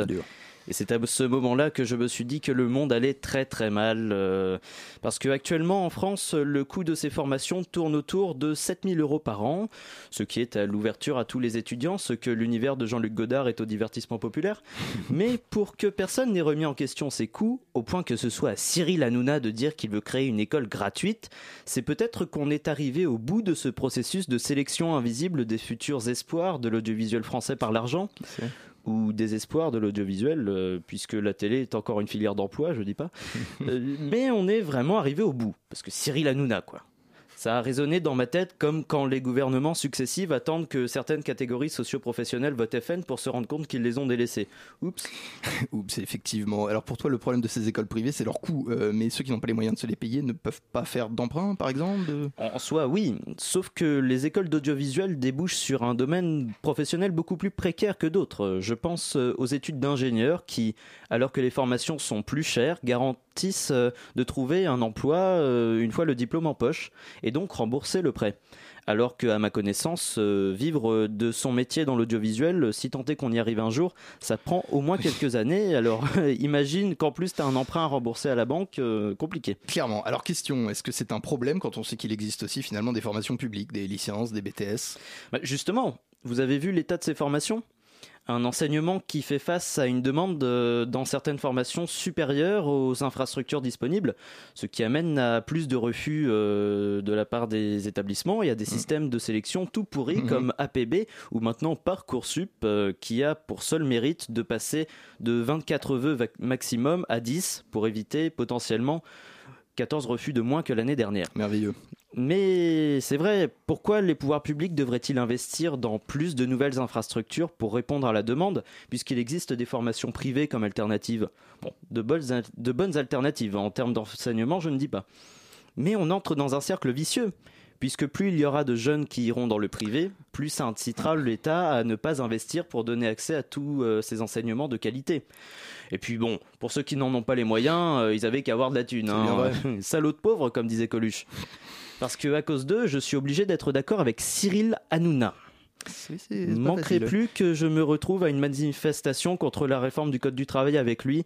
Et c'est à ce moment-là que je me suis dit que le monde allait très très mal. euh, parce que actuellement en France, le coût de ces formations tourne autour de 7000 euros par an, ce qui est à l'ouverture à tous les étudiants, ce que l'univers de Jean-Luc Godard est au divertissement populaire. [laughs] Mais pour que personne n'ait remis en question ces coûts, au point que ce soit à Cyril Hanouna de dire qu'il veut créer une école gratuite, c'est peut-être qu'on est arrivé au bout de ce processus de sélection invisible des futurs espoirs de l'audiovisuel français par l'argent ou des espoirs de l'audiovisuel, euh, puisque la télé est encore une filière d'emploi, je dis pas. [laughs] Euh, mais on est vraiment arrivé au bout, parce que Cyril Hanouna, quoi. Ça a résonné dans ma tête comme quand les gouvernements successifs attendent que certaines catégories socio-professionnelles votent FN pour se rendre compte qu'ils les ont délaissés. Oups. [laughs] Oups, effectivement. Alors pour toi, le problème de ces écoles privées, c'est leur coût. Euh, mais ceux qui n'ont pas les moyens de se les payer ne peuvent pas faire d'emprunt, par exemple de- En soi, oui. Sauf que les écoles d'audiovisuel débouchent sur un domaine professionnel beaucoup plus précaire que d'autres. Je pense euh, aux études d'ingénieurs qui, alors que les formations sont plus chères, garantissent euh, de trouver un emploi euh, une fois le diplôme en poche et donc rembourser le prêt. Alors qu'à ma connaissance, euh, vivre de son métier dans l'audiovisuel, si tant est qu'on y arrive un jour, ça prend au moins quelques années. Alors imagine qu'en plus tu as un emprunt à rembourser à la banque, compliqué. Clairement. Alors question, est-ce que c'est un problème quand on sait qu'il existe aussi finalement des formations publiques, des licences, des BTS Bah, justement, vous avez vu l'état de ces formations? Un enseignement qui fait face à une demande dans certaines formations supérieures aux infrastructures disponibles, ce qui amène à plus de refus euh, de la part des établissements et à des systèmes de sélection tout pourris Mhm. comme APB ou maintenant Parcoursup euh, qui a pour seul mérite de passer de 24 vœux maximum à 10 pour éviter potentiellement 14 refus de moins que l'année dernière. Merveilleux. Mais c'est vrai, pourquoi les pouvoirs publics devraient-ils investir dans plus de nouvelles infrastructures pour répondre à la demande, puisqu'il existe des formations privées comme alternatives? Bon, de bonnes, al- de bonnes alternatives, en termes d'enseignement, je ne dis pas. Mais on entre dans un cercle vicieux, puisque plus il y aura de jeunes qui iront dans le privé, plus ça incitera l'État à ne pas investir pour donner accès à tous euh, ces enseignements de qualité. Et puis bon, pour ceux qui n'en ont pas les moyens, euh, ils avaient qu'à avoir de la thune. hein. [laughs] Salaud de pauvre, comme disait Coluche. Parce que à cause d'eux, je suis obligé d'être d'accord avec Cyril Hanouna. pas Manquerait plus que je me retrouve à une manifestation contre la réforme du Code du travail avec lui.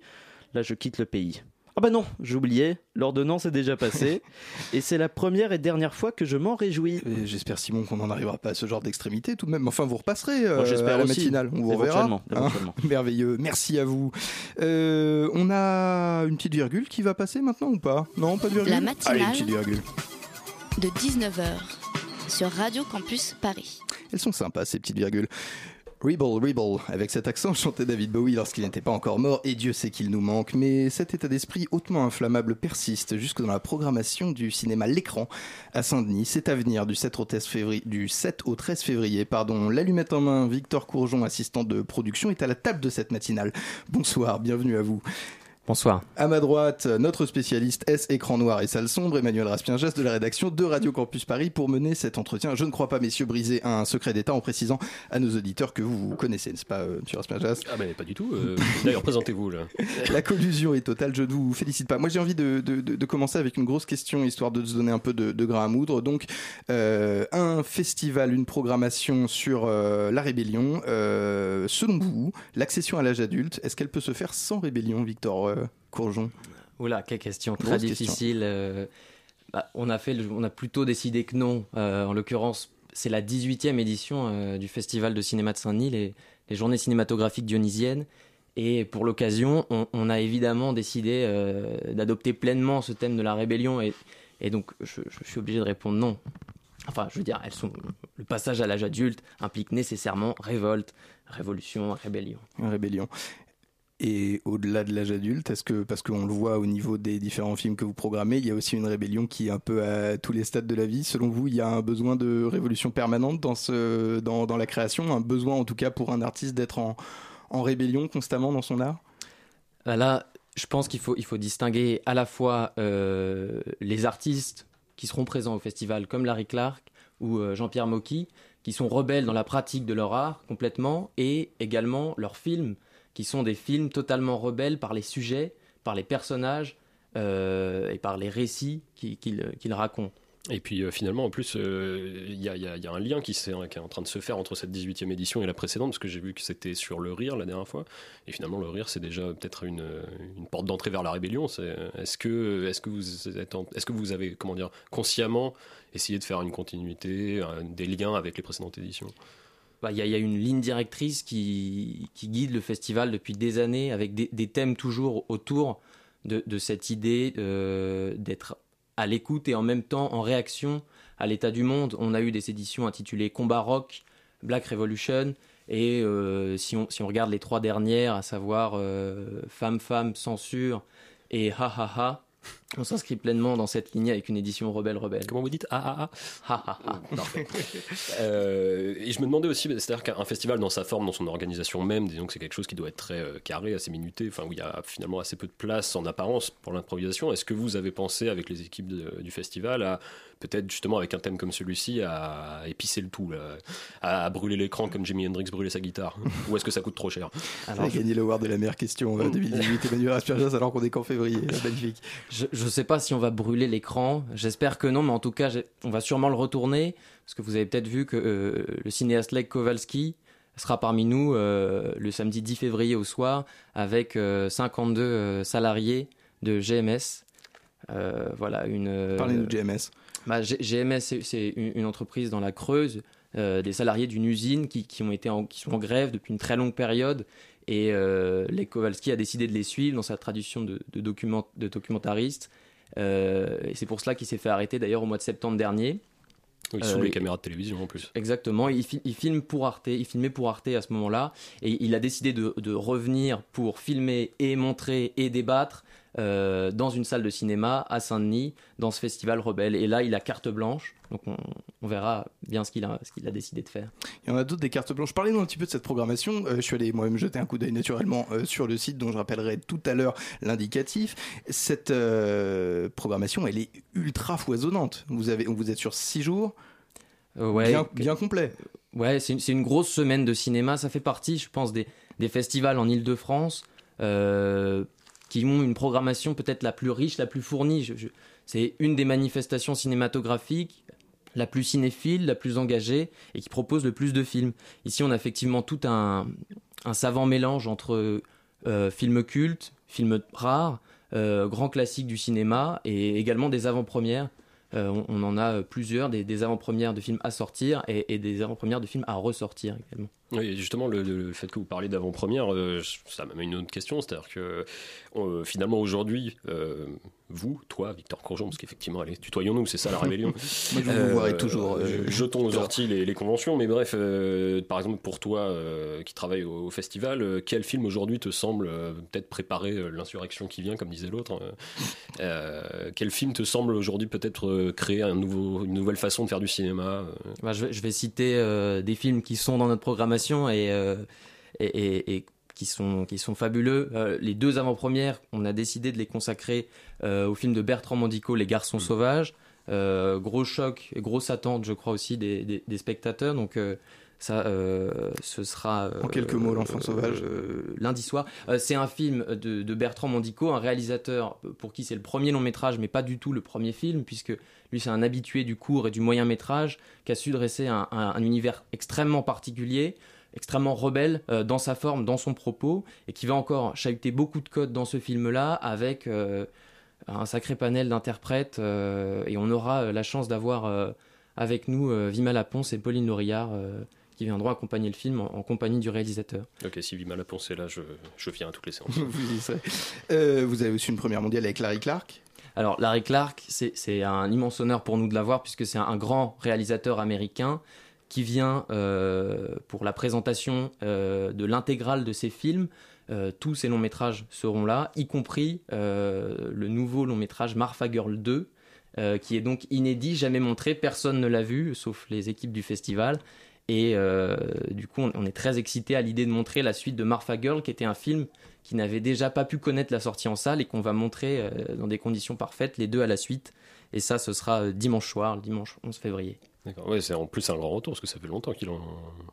Là, je quitte le pays. Ah bah non, j'oubliais, l'ordonnance est déjà passée, [laughs] et c'est la première et dernière fois que je m'en réjouis. J'espère Simon qu'on n'en arrivera pas à ce genre d'extrémité tout de même. Enfin, vous repasserez euh, j'espère à la aussi. matinale. On vous reverra. Hein. [laughs] Merveilleux. Merci à vous. Euh, on a une petite virgule qui va passer maintenant ou pas? Non, pas de virgule? La matinale. Allez, une petite virgule. De 19h sur Radio Campus Paris. Elles sont sympas ces petites virgules. Rebel, Rebel, avec cet accent chantait David Bowie lorsqu'il n'était pas encore mort, et Dieu sait qu'il nous manque, mais cet état d'esprit hautement inflammable persiste jusque dans la programmation du cinéma L'écran à Saint-Denis. C'est à venir du 7 au 13 février, du 7 au 13 février pardon. L'allumette en main, Victor Courgeon, assistant de production, est à la table de cette matinale. Bonsoir, bienvenue à vous. Bonsoir. À ma droite, notre spécialiste S écran noir et salle sombre, Emmanuel Raspienjas de la rédaction de Radio Campus Paris pour mener cet entretien. Je ne crois pas, messieurs, briser un secret d'État en précisant à nos auditeurs que vous vous connaissez, n'est-ce pas, euh, monsieur Raspienjas Ah ben pas du tout. euh, D'ailleurs, présentez-vous là. [laughs] La collusion est totale, je ne vous félicite pas. Moi j'ai envie de, de- de- de commencer avec une grosse question, histoire de se donner un peu de, de grain à moudre. Donc, euh, un festival, une programmation sur euh, la rébellion. Euh, selon vous, l'accession à l'âge adulte, est-ce qu'elle peut se faire sans rébellion, Victor euh, Courgeon Oula, quelle question très Grosse difficile. euh, bah, on, a fait, le- on a plutôt décidé que non. Euh, en l'occurrence, c'est la 18e édition euh, du Festival de cinéma de Saint-Denis, les, les journées cinématographiques dionysiennes. Et pour l'occasion, on, on a évidemment décidé euh, d'adopter pleinement ce thème de la rébellion. Et, et donc, je, je suis obligé de répondre non. Enfin, je veux dire, elles sont, le passage à l'âge adulte implique nécessairement révolte, révolution, rébellion. Rébellion. Et au-delà de l'âge adulte, est-ce que, parce qu'on le voit au niveau des différents films que vous programmez, il y a aussi une rébellion qui est un peu à tous les stades de la vie. Selon vous, il y a un besoin de révolution permanente dans, ce, dans, dans la création, un besoin en tout cas pour un artiste d'être en, en rébellion constamment dans son art? Ah, Là, je pense qu'il faut, il faut distinguer à la fois euh, les artistes qui seront présents au festival, comme Larry Clark ou euh, Jean-Pierre Mocky, qui sont rebelles dans la pratique de leur art complètement, et également leurs films, qui sont des films totalement rebelles par les sujets, par les personnages euh, et par les récits qui- qu'ils qu'ils racontent. Et puis euh, finalement, en plus, euh, il y, a, un lien qui, est en train de se faire entre cette 18e édition et la précédente, parce que j'ai vu que c'était sur le rire la dernière fois. Et finalement, le rire, c'est déjà peut-être une, porte d'entrée vers la rébellion. Est-ce que, est-ce que vous avez, comment dire, consciemment essayé de faire une continuité, un- des liens avec les précédentes éditions? Bah, Il y, a- une ligne directrice qui, guide le festival depuis des années, avec des, thèmes toujours autour de, cette idée euh, d'être à l'écoute et en même temps en réaction à l'état du monde. On a eu des éditions intitulées Combat Rock, Black Revolution, et euh, si, on, si on regarde les trois dernières, à savoir euh, Femme, Femme, Censure et Ha Ha Ha, on s'inscrit pleinement dans cette lignée avec une édition rebelle rebelle. Comment vous dites Ah ah ah. Parfait. [laughs] Euh, et je me demandais aussi, c'est-à-dire qu'un festival dans sa forme, dans son organisation même, disons que c'est quelque chose qui doit être très euh, carré, assez minuté, enfin où il y a finalement assez peu de place en apparence pour l'improvisation. Est-ce que vous avez pensé avec les équipes de- du festival à peut-être justement avec un thème comme celui-ci à épicer le tout, là, à, à brûler l'écran comme Jimi Hendrix brûlait sa guitare? [laughs] Ou est-ce que ça coûte trop cher? On a gagné l'award de la meilleure question euh, 2018, Emmanuel Asperjas, alors qu'on est qu'en février. [laughs] Magnifique. Je, je sais pas si on va brûler l'écran, j'espère que non, mais en tout cas, on va sûrement le retourner, parce que vous avez peut-être vu que euh, le cinéaste Lech Kowalski sera parmi nous euh, le samedi 10 février au soir, avec euh, 52 euh, salariés de GMS. Voilà, une. Parlez-nous de GMS. bah, GMS, c'est- une, une entreprise dans la Creuse, des salariés d'une usine qui, qui ont été en, qui sont en grève depuis une très longue période. Et euh, Lech Kowalski a décidé de les suivre dans sa tradition de, de, document, de documentariste. Euh, et c'est pour cela qu'il s'est fait arrêter d'ailleurs au mois de septembre dernier. Oui, sous Euh, les caméras de télévision en plus. Exactement, il, fi- il filme pour Arte, il filmait pour Arte à ce moment-là, et il a décidé de, de revenir pour filmer et montrer et débattre euh, dans une salle de cinéma à Saint-Denis, dans ce festival Rebelle. Et là, il a carte blanche, donc on, on verra bien ce qu'il a, ce qu'il a décidé de faire. Il y en a d'autres des cartes blanches. Parlez-nous un petit peu de cette programmation. Euh, je suis allé moi-même jeter un coup d'œil naturellement euh, sur le site dont je rappellerai tout à l'heure l'indicatif. Cette programmation, elle est ultra foisonnante. Vous, avez, vous êtes sur six jours. Ouais, bien, complet. Ouais, c'est une, grosse semaine de cinéma. Ça fait partie, je pense, des, des festivals en Ile-de-France euh, qui ont une programmation peut-être la plus riche, la plus fournie. C'est une des manifestations cinématographiques la plus cinéphile, la plus engagée et qui propose le plus de films. Ici, on a effectivement tout un, savant mélange entre euh, films cultes, films rares, euh, grands classiques du cinéma et également des avant-premières. Euh, on, en a plusieurs, des, avant-premières de films à sortir et des avant-premières de films à ressortir également. Oui, justement, le, le fait que vous parlez d'avant-première, euh, ça m'amène une autre question, c'est-à-dire que euh, finalement aujourd'hui, euh, vous, toi, Victor Courgeon, parce qu'effectivement, allez, tutoyons-nous, c'est ça la rébellion. [laughs] Moi, je vous vois toujours, euh, je- jetons aux orties les, les conventions, mais bref, euh, par exemple, pour toi euh, qui travaille au, au festival, euh, quel film aujourd'hui te semble euh, peut-être préparer euh, l'insurrection qui vient, comme disait l'autre euh, euh, Quel film te semble aujourd'hui peut-être euh, créer un nouveau, une nouvelle façon de faire du cinéma euh Bah, je, vais- je vais citer euh, des films qui sont dans notre programmation et, euh, et, et- et qui, sont, qui sont fabuleux. Euh, les deux avant-premières, on a décidé de les consacrer euh, au film de Bertrand Mandico, Les Garçons Sauvages. Euh, gros choc, et grosse attente, je crois aussi, des, des- des spectateurs. Donc, ça, ce sera. En quelques mots, L'Enfant Sauvage. lundi soir. C'est un film de, de Bertrand Mandico, un réalisateur pour qui c'est le premier long métrage, mais pas du tout le premier film, puisque lui c'est un habitué du court et du moyen métrage qui a su dresser un, un- un univers extrêmement particulier, extrêmement rebelle euh, dans sa forme, dans son propos, et qui va encore chahuter beaucoup de codes dans ce film-là, avec euh, un sacré panel d'interprètes, euh, et on aura euh, la chance d'avoir euh, avec nous euh, Vima Laponce et Pauline Laurillard. euh, qui viendront accompagner le film en, en compagnie du réalisateur. Ok, si Vima la pensée là, je, je viens à toutes les séances. [laughs] vous, y serez. Euh, vous avez aussi une première mondiale avec Larry Clark. Alors, Larry Clark, c'est un immense honneur pour nous de l'avoir, puisque c'est un, grand réalisateur américain qui vient euh, pour la présentation euh, de l'intégrale de ses films. Euh, tous ses longs métrages seront là, y compris le nouveau long métrage Marfa Girl 2, euh, qui est donc inédit, jamais montré, personne ne l'a vu, sauf les équipes du festival. Et euh, du coup, on, est très excité à l'idée de montrer la suite de Marfa Girl, qui était un film qui n'avait déjà pas pu connaître la sortie en salle et qu'on va montrer euh, dans des conditions parfaites, les deux à la suite. Et ça, ce sera euh, dimanche soir, le dimanche 11 février. D'accord. Ouais, c'est en plus un grand retour parce que ça fait longtemps qu'il en-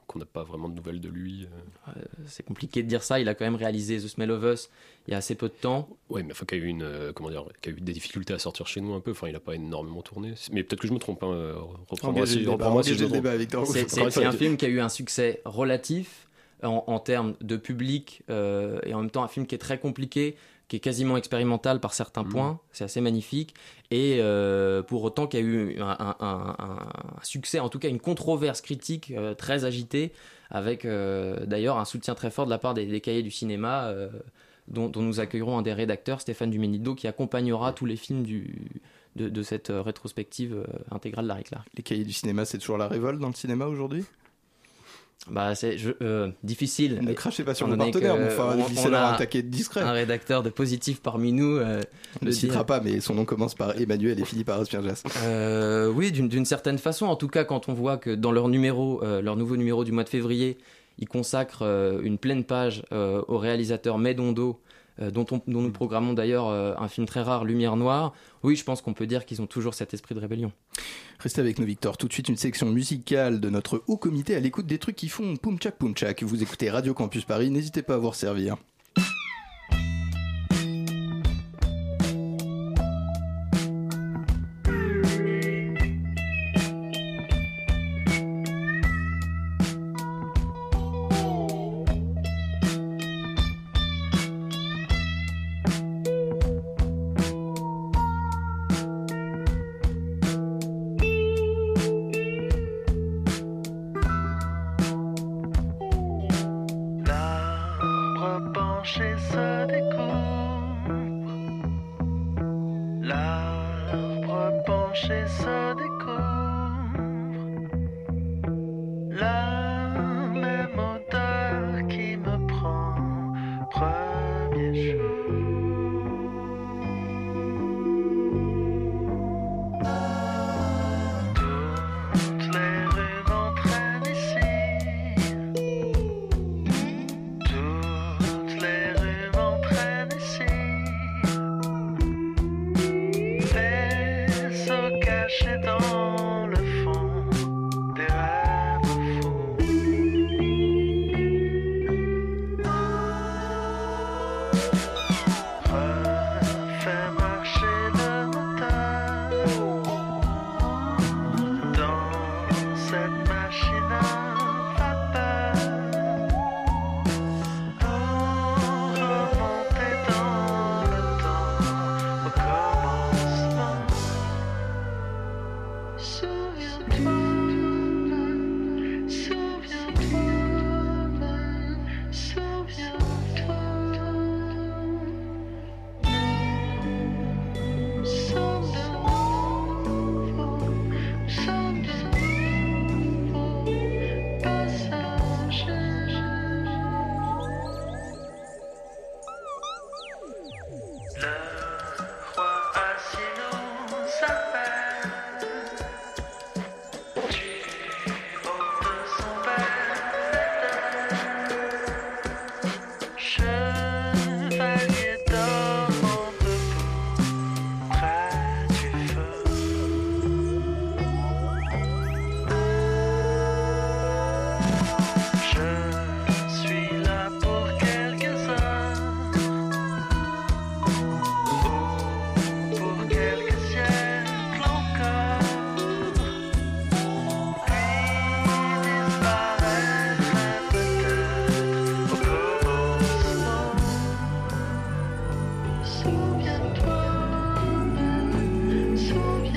qu'on n'a pas vraiment de nouvelles de lui. euh. C'est compliqué de dire ça, il a quand même réalisé The Smell of Us il y a assez peu de temps. Ouais, mais enfin, qu'il y a eu une, euh, comment dire, qu'il y a eu des difficultés à sortir chez nous un peu. Enfin, il n'a pas énormément tourné. Mais peut-être que je me trompe. Hein. euh, Reprends-moi si, reprends-moi si je me trompe. C'est- un film qui a eu un succès relatif en, en termes de public euh, et en même temps un film qui est très compliqué, qui est quasiment expérimental par certains Mhm. points. C'est assez magnifique. Et euh, pour autant qu'il y a eu un, un- un- un succès, en tout cas une controverse critique euh, très agitée, avec euh, d'ailleurs un soutien très fort de la part des, des cahiers du cinéma. dont, dont nous accueillerons un des rédacteurs, Stéphane Dumenido, qui accompagnera tous les films du, de, de cette rétrospective intégrale de Larry Clark. Les cahiers du cinéma, c'est toujours la révolte dans le cinéma aujourd'hui? Bah, c'est euh, difficile. Ne crachez pas sur donné partenaires, que enfin, on- on a attaquer discret. Un rédacteur de positif parmi nous. euh, On ne le citera dire. pas, mais son nom commence par Emmanuel et finit par Aspierjas. Euh, oui, d'une d'une certaine façon. En tout cas, quand on voit que dans leur numéro, euh, leur nouveau numéro du mois de février, ils consacrent euh, une pleine page euh, au réalisateur Medondo, euh, dont, on- dont nous programmons d'ailleurs euh, un film très rare, Lumière Noire. Oui, je pense qu'on peut dire qu'ils ont toujours cet esprit de rébellion. Restez avec nous, Victor. Tout de suite, une section musicale de notre haut comité à l'écoute des trucs qui font poum tchak poum tchak. Vous écoutez Radio Campus Paris, n'hésitez pas à vous servir. So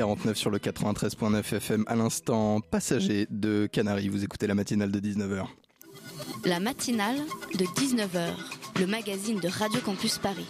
19h49 sur le 93.9 FM à l'instant passager de Canary. Vous écoutez la matinale de 19h. La matinale de 19h, le magazine de Radio Campus Paris.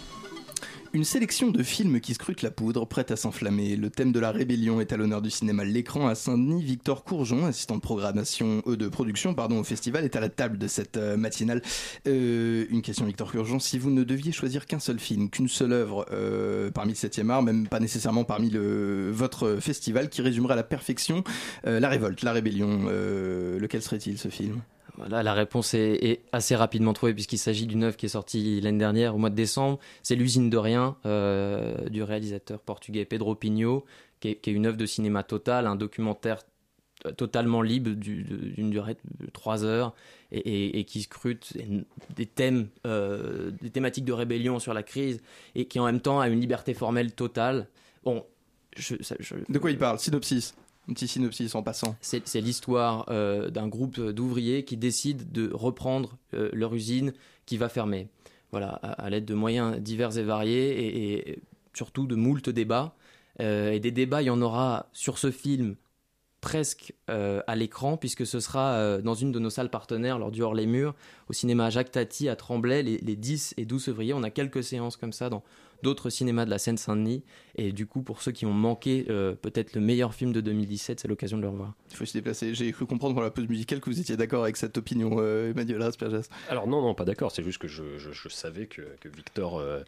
Une sélection de films qui scrutent la poudre, prête à s'enflammer. Le thème de la rébellion est à l'honneur du cinéma L'écran à Saint-Denis. Victor Courgeon, assistant de programmation, euh, de production, pardon, au festival, est à la table de cette euh, matinale. Euh, une question, Victor Courgeon. Si vous ne deviez choisir qu'un seul film, qu'une seule œuvre euh, parmi le 7e art, même pas nécessairement parmi le, votre festival, qui résumerait à la perfection euh, la révolte, la rébellion, lequel serait-il ce film? La réponse est, assez rapidement trouvée puisqu'il s'agit d'une œuvre qui est sortie l'année dernière au mois de décembre. C'est L'usine de rien euh, du réalisateur portugais Pedro Pinho, qui est, une œuvre de cinéma total, un documentaire totalement libre d'une durée de trois heures et, qui scrute des thèmes, euh, des thématiques de rébellion sur la crise et qui en même temps a une liberté formelle totale. Bon, De quoi il parle? Synopsis. Un petit synopsis en passant. c'est l'histoire euh, d'un groupe d'ouvriers qui décident de reprendre euh, leur usine qui va fermer. Voilà, à, l'aide de moyens divers et variés et, surtout de moult débats. Euh, et des débats, il y en aura sur ce film presque à l'écran, puisque ce sera dans une de nos salles partenaires lors du Hors les Murs, au cinéma Jacques Tati à Tremblay, les, les 10 et 12 février. On a quelques séances comme ça dans d'autres cinémas de la Seine-Saint-Denis. Et du coup, pour ceux qui ont manqué euh, peut-être le meilleur film de 2017, c'est l'occasion de le revoir. Il faut se déplacer. J'ai cru comprendre dans la pause musicale que vous étiez d'accord avec cette opinion, euh, Emmanuel Rasperjas. Alors non, non, pas d'accord. C'est juste que je, je- je savais que, que Victor euh,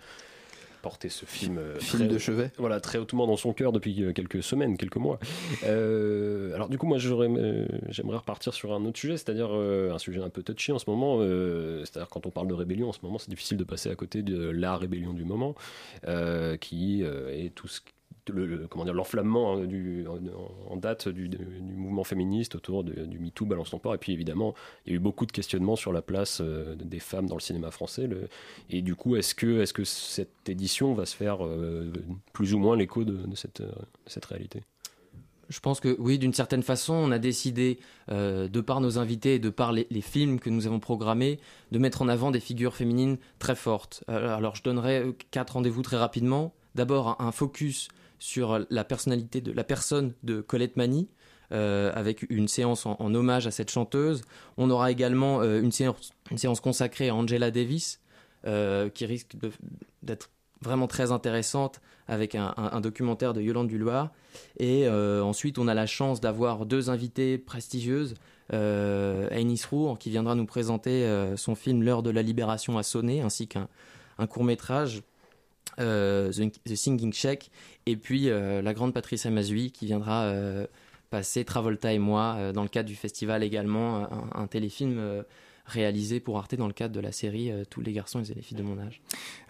portait ce film, euh, Film de chevet. Voilà, très hautement dans son cœur depuis euh, quelques semaines, quelques mois. Euh, alors du coup, moi, j'aurais, euh, j'aimerais repartir sur un autre sujet, c'est-à-dire euh, un sujet un peu touchy en ce moment. c'est-à-dire quand on parle de rébellion en ce moment, c'est difficile de passer à côté de la rébellion du moment, qui est tout ce le, comment dire l'enflammement hein, en, date du, mouvement féministe autour de- du MeToo Balance ton port et puis évidemment il y a eu beaucoup de questionnements sur la place euh, des femmes dans le cinéma français et du coup est-ce que est-ce que cette édition va se faire euh, plus ou moins l'écho de, cette, euh, cette réalité? Je pense que oui, d'une certaine façon, on a décidé, de par nos invités et de par les, films que nous avons programmés, de mettre en avant des figures féminines très fortes. Alors, je donnerai quatre rendez-vous très rapidement. D'abord, un focus sur la personnalité de la personne de Colette Mani. euh, avec une séance en, hommage à cette chanteuse. On aura également euh, une, séance, consacrée à Angela Davis, euh, qui risque d'être vraiment très intéressante avec un, documentaire de Yolande Duloir. Et ensuite, on a la chance d'avoir deux invitées prestigieuses. Aïnis Roux, qui viendra nous présenter son film L'heure de la libération a sonné, ainsi qu'un un court-métrage, euh, The, The Singing Check. Et puis euh, la grande Patricia Mazui, qui viendra euh, passer Travolta et moi euh, dans le cadre du festival également, un, téléfilm euh, réalisé pour Arte dans le cadre de la série euh, Tous les garçons et les filles de mon âge.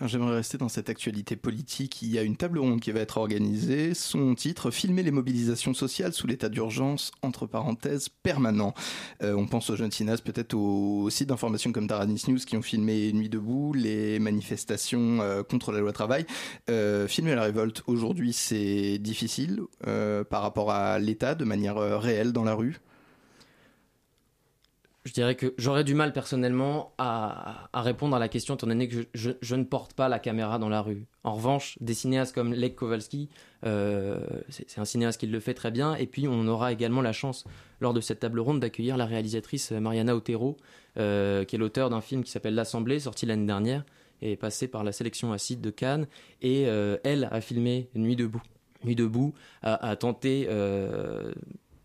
J'aimerais rester dans cette actualité politique. Il y a une table ronde qui va être organisée. Son titre Filmer les mobilisations sociales sous l'état d'urgence, entre parenthèses, permanent. Euh, on pense aux jeunes cinéastes, peut-être aux sites d'information comme Taranis News qui ont filmé Nuit debout, les manifestations euh, contre la loi travail. Filmer la révolte aujourd'hui, c'est difficile par rapport à l'état de manière réelle dans la rue. Je dirais que j'aurais du mal personnellement à, répondre à la question étant donné que je, ne porte pas la caméra dans la rue. En revanche, des cinéastes comme Lech Kowalski, euh, c'est un cinéaste qui le fait très bien. Et puis on aura également la chance lors de cette table ronde d'accueillir la réalisatrice Mariana Otero, euh, qui est l'auteur d'un film qui s'appelle L'Assemblée, sorti l'année dernière et passé par la sélection acide de Cannes. Et euh, elle a filmé Nuit debout. Nuit debout a, tenté euh,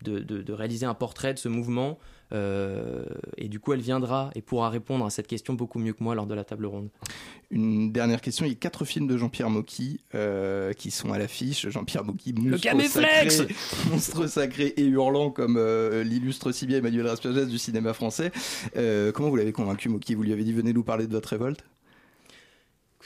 de réaliser un portrait de ce mouvement Euh, et du coup, elle viendra et pourra répondre à cette question beaucoup mieux que moi lors de la table ronde. Une dernière question, il y a quatre films de Jean-Pierre Mocky euh, qui sont à l'affiche. Jean-Pierre Mocky, Le monstre caméflex sacré, [laughs] monstre sacré et hurlant comme euh, l'illustre si bien Emmanuel Raspiages du cinéma français. Euh, comment vous l'avez convaincu Mocky? Vous lui avez dit venez nous parler de votre révolte?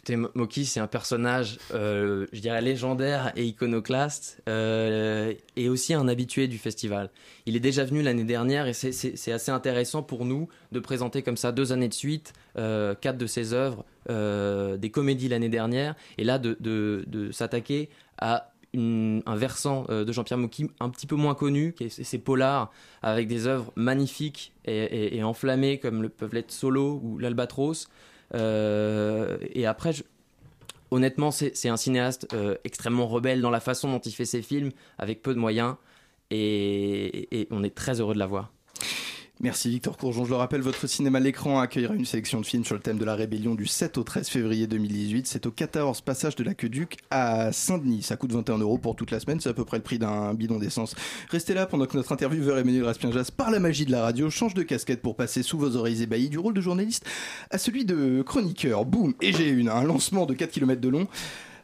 Écoutez, Mo- Moki, c'est un personnage, euh, je dirais, légendaire et iconoclaste, euh, et aussi un habitué du festival. Il est déjà venu l'année dernière, et c'est- assez intéressant pour nous de présenter comme ça deux années de suite, euh, quatre de ses œuvres, des comédies l'année dernière, et là de, s'attaquer à un versant de Jean-Pierre Mocky un petit peu moins connu, qui est c'est Polar, avec des œuvres magnifiques et enflammées comme le peuvent l'être Solo ou l'Albatros. Euh, et après, honnêtement, c'est c'est un cinéaste euh, extrêmement rebelle dans la façon dont il fait ses films, avec peu de moyens, et, et on est très heureux de l'avoir. Merci Victor Courgeon. Je le rappelle, votre cinéma L'écran accueillera une sélection de films sur le thème de la rébellion du 7 au 13 février 2018. C'est au 14 passage de l'Aqueduc à Saint-Denis. Ça coûte 21 euros pour toute la semaine. C'est à peu près le prix d'un bidon d'essence. Restez là pendant que notre intervieweur Emmanuel Raspienjas, par la magie de la radio, change de casquette pour passer sous vos oreilles ébahies du rôle de journaliste à celui de chroniqueur. Boum Et j'ai une, un lancement de 4 km de long.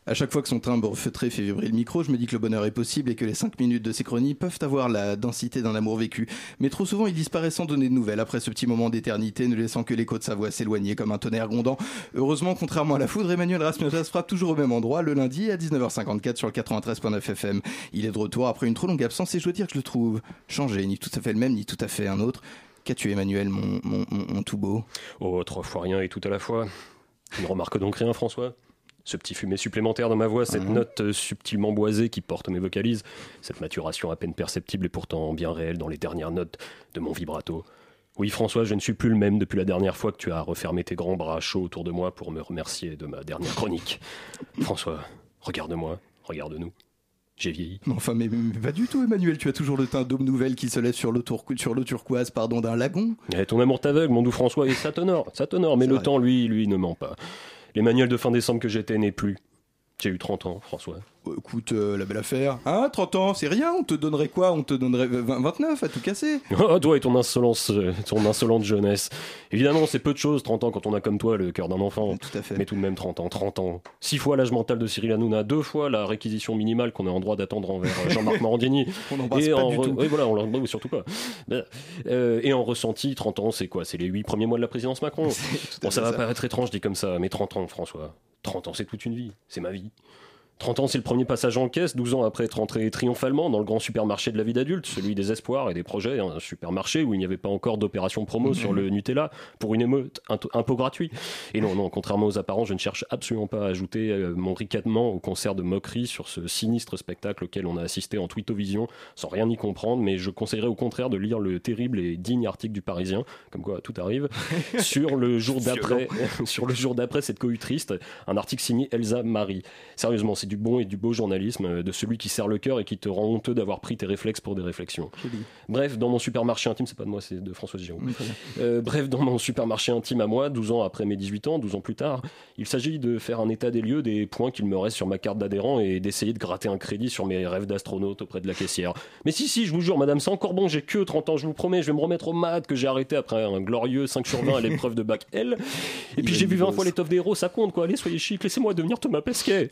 À chaque fois que son timbre feutré fait vibrer le micro, je me dis que le bonheur est possible et que les 5 minutes de ses chroniques peuvent avoir la densité d'un amour vécu. Mais trop souvent, il disparaît sans donner de nouvelles après ce petit moment d'éternité, ne laissant que l'écho de sa voix s'éloigner comme un tonnerre grondant. Heureusement, contrairement à la foudre, Emmanuel Rasmussen frappe toujours au même endroit le lundi à 19h54 sur le 93.9 FM. Il est de retour après une trop longue absence et je dois dire que je le trouve changé, ni tout à fait le même, ni tout à fait un autre. Qu'as-tu, Emmanuel, mon, mon, mon- mon tout beau? Oh, trois fois rien et tout à la fois. Tu ne remarques donc rien, François? Ce petit fumet supplémentaire dans ma voix, cette Mhm. note euh, subtilement boisée qui porte mes vocalises, cette maturation à peine perceptible et pourtant bien réelle dans les dernières notes de mon vibrato. Oui, François, je ne suis plus le même depuis la dernière fois que tu as refermé tes grands bras chauds autour de moi pour me remercier de ma dernière chronique. [laughs] François, regarde-moi, regarde-nous. J'ai vieilli. Mais Enfin, mais, mais pas du tout, Emmanuel. Tu as toujours le teint d'homme nouvelle qui se lève sur l'eau tour- sur turquoise pardon, d'un lagon. Eh, ton amour t'aveugle, mon doux François, et ça t'honore, ça t'honore, mais le vrai. temps, lui, lui, ne ment pas. L'Emmanuel de fin décembre que j'étais n'est plus. J'ai eu 30 ans, François. Écoute, euh, la belle affaire. Hein, 30 ans, c'est rien. On te donnerait quoi? On te donnerait 20 29 à tout casser. [laughs] Oh, toi et ton insolence, euh, ton insolente jeunesse. Évidemment, c'est peu de choses, 30 ans, quand on a comme toi le cœur d'un enfant. Tout à fait. Mais tout de même 30 ans, 30 ans. Six fois l'âge mental de Cyril Hanouna, deux fois la réquisition minimale qu'on est en droit d'attendre envers euh, Jean-Marc [laughs] Morandini. On n'embrasse pas en du tout. Oui, voilà, on l'embrasse surtout pas. Euh, et en ressenti, 30 ans, c'est quoi? C'est les 8 premiers mois de la présidence Macron. [laughs] Bon, ça va ça. paraître étrange dit comme ça, mais 30 ans, François. 30 ans, c'est toute une vie. C'est ma vie. 30 ans, c'est le premier passage en caisse, 12 ans après être rentré triomphalement dans le grand supermarché de la vie d'adulte, celui des espoirs et des projets, un supermarché où il n'y avait pas encore d'opération promo sur le Nutella pour une émeute, un, un pot gratuit. Et non, non, contrairement aux apparences, je ne cherche absolument pas à ajouter euh, mon ricanement au concert de moquerie sur ce sinistre spectacle auquel on a assisté en Twitovision sans rien y comprendre, mais je conseillerais au contraire de lire le terrible et digne article du Parisien, comme quoi tout arrive, [laughs] sur le jour d'après, [laughs] sur le jour d'après cette cohue triste, un article signé Elsa Marie. Sérieusement, c'est du bon et du beau journalisme, euh, de celui qui serre le cœur et qui te rend honteux d'avoir pris tes réflexes pour des réflexions. Bref, dans mon supermarché intime, c'est pas de moi, c'est de François Giroud. Oui, très bien. Euh, bref, dans mon supermarché intime à moi, 12 ans après mes 18 ans, 12 ans plus tard, il s'agit de faire un état des lieux des points qu'il me reste sur ma carte d'adhérent et d'essayer de gratter un crédit sur mes rêves d'astronaute auprès de la caissière. Mais si, si, je vous jure, madame, c'est encore bon, j'ai que 30 ans, je vous promets, je vais me remettre au maths que j'ai arrêté après un glorieux 5 sur 20 à l'épreuve de bac L. Et puis j'ai vu 20 fois l'étoffe des héros, ça compte quoi, allez, soyez chic, laissez-moi devenir Thomas Pesquet.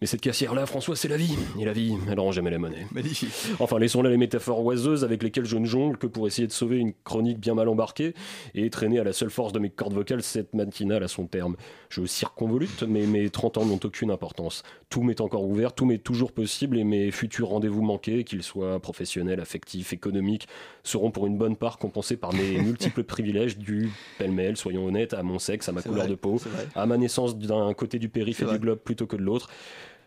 Mais cette caissière-là, François, c'est la vie. Et la vie, elle rend jamais la monnaie. Magnifique. Enfin, laissons là les métaphores oiseuses avec lesquelles je ne jongle que pour essayer de sauver une chronique bien mal embarquée et traîner à la seule force de mes cordes vocales cette matinale à son terme. Je circonvolute, mais mes 30 ans n'ont aucune importance. Tout m'est encore ouvert, tout m'est toujours possible et mes futurs rendez-vous manqués, qu'ils soient professionnels, affectifs, économiques, seront pour une bonne part compensés par mes [laughs] multiples privilèges du pêle-mêle, soyons honnêtes, à mon sexe, à ma couleur vrai, de peau, à ma naissance d'un côté du périph' et du globe plutôt que de l'autre.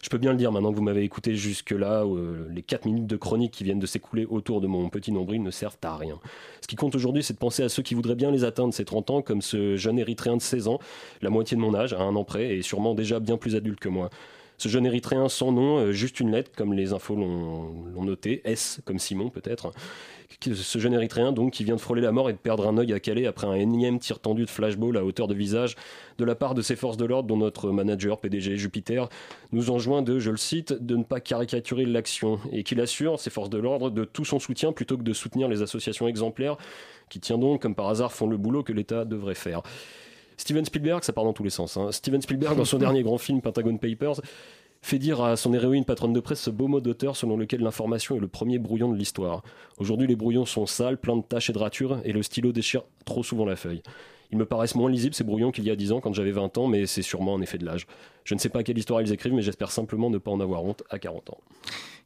Je peux bien le dire maintenant que vous m'avez écouté jusque-là, euh, les 4 minutes de chronique qui viennent de s'écouler autour de mon petit nombril ne servent à rien. Ce qui compte aujourd'hui, c'est de penser à ceux qui voudraient bien les atteindre, ces 30 ans, comme ce jeune érythréen de 16 ans, la moitié de mon âge, à un an près, et sûrement déjà bien plus adulte que moi. Ce jeune érythréen sans nom, euh, juste une lettre, comme les infos l'ont noté, S comme Simon peut-être. Ce jeune érythréen donc qui vient de frôler la mort et de perdre un œil à Calais après un énième tir tendu de flashball à hauteur de visage de la part de ses forces de l'ordre dont notre manager PDG Jupiter nous enjoint de, je le cite, de ne pas caricaturer l'action et qu'il assure ses forces de l'ordre de tout son soutien plutôt que de soutenir les associations exemplaires qui tiens donc comme par hasard font le boulot que l'État devrait faire. Steven Spielberg, ça part dans tous les sens. hein. Steven Spielberg, dans son [laughs] dernier grand film Pentagon Papers, fait dire à son héroïne patronne de presse ce beau mot d'auteur selon lequel l'information est le premier brouillon de l'histoire. Aujourd'hui, les brouillons sont sales, pleins de taches et de ratures, et le stylo déchire trop souvent la feuille. Ils me paraissent moins lisibles ces brouillons qu'il y a 10 ans quand j'avais 20 ans, mais c'est sûrement un effet de l'âge. Je ne sais pas quelle histoire ils écrivent, mais j'espère simplement ne pas en avoir honte à 40 ans.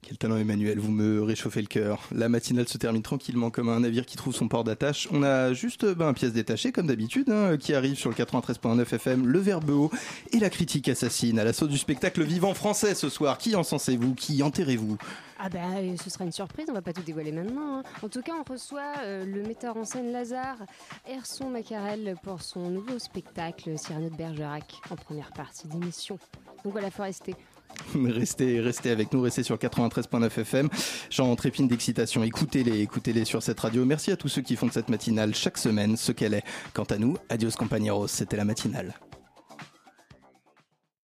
Quel talent Emmanuel, vous me réchauffez le cœur. La matinale se termine tranquillement comme un navire qui trouve son port d'attache. On a juste ben, un pièce détachée comme d'habitude hein, qui arrive sur le 93.9 FM, le verbe haut et la critique assassine à l'assaut du spectacle vivant français ce soir. Qui encensez-vous Qui enterrez-vous? Ah bah euh, ce sera une surprise, on va pas tout dévoiler maintenant. hein. En tout cas, on reçoit euh, le metteur en scène Lazare Erson Macarel pour son nouveau spectacle Cyrano de Bergerac en première partie d'émission. Donc voilà, faut rester. [laughs] Restez, restez avec nous, restez sur 93.9 FM. J'en trépine d'excitation. Écoutez-les, écoutez-les sur cette radio. Merci à tous ceux qui font de cette matinale chaque semaine ce qu'elle est. Quant à nous, adios compañeros, c'était la matinale.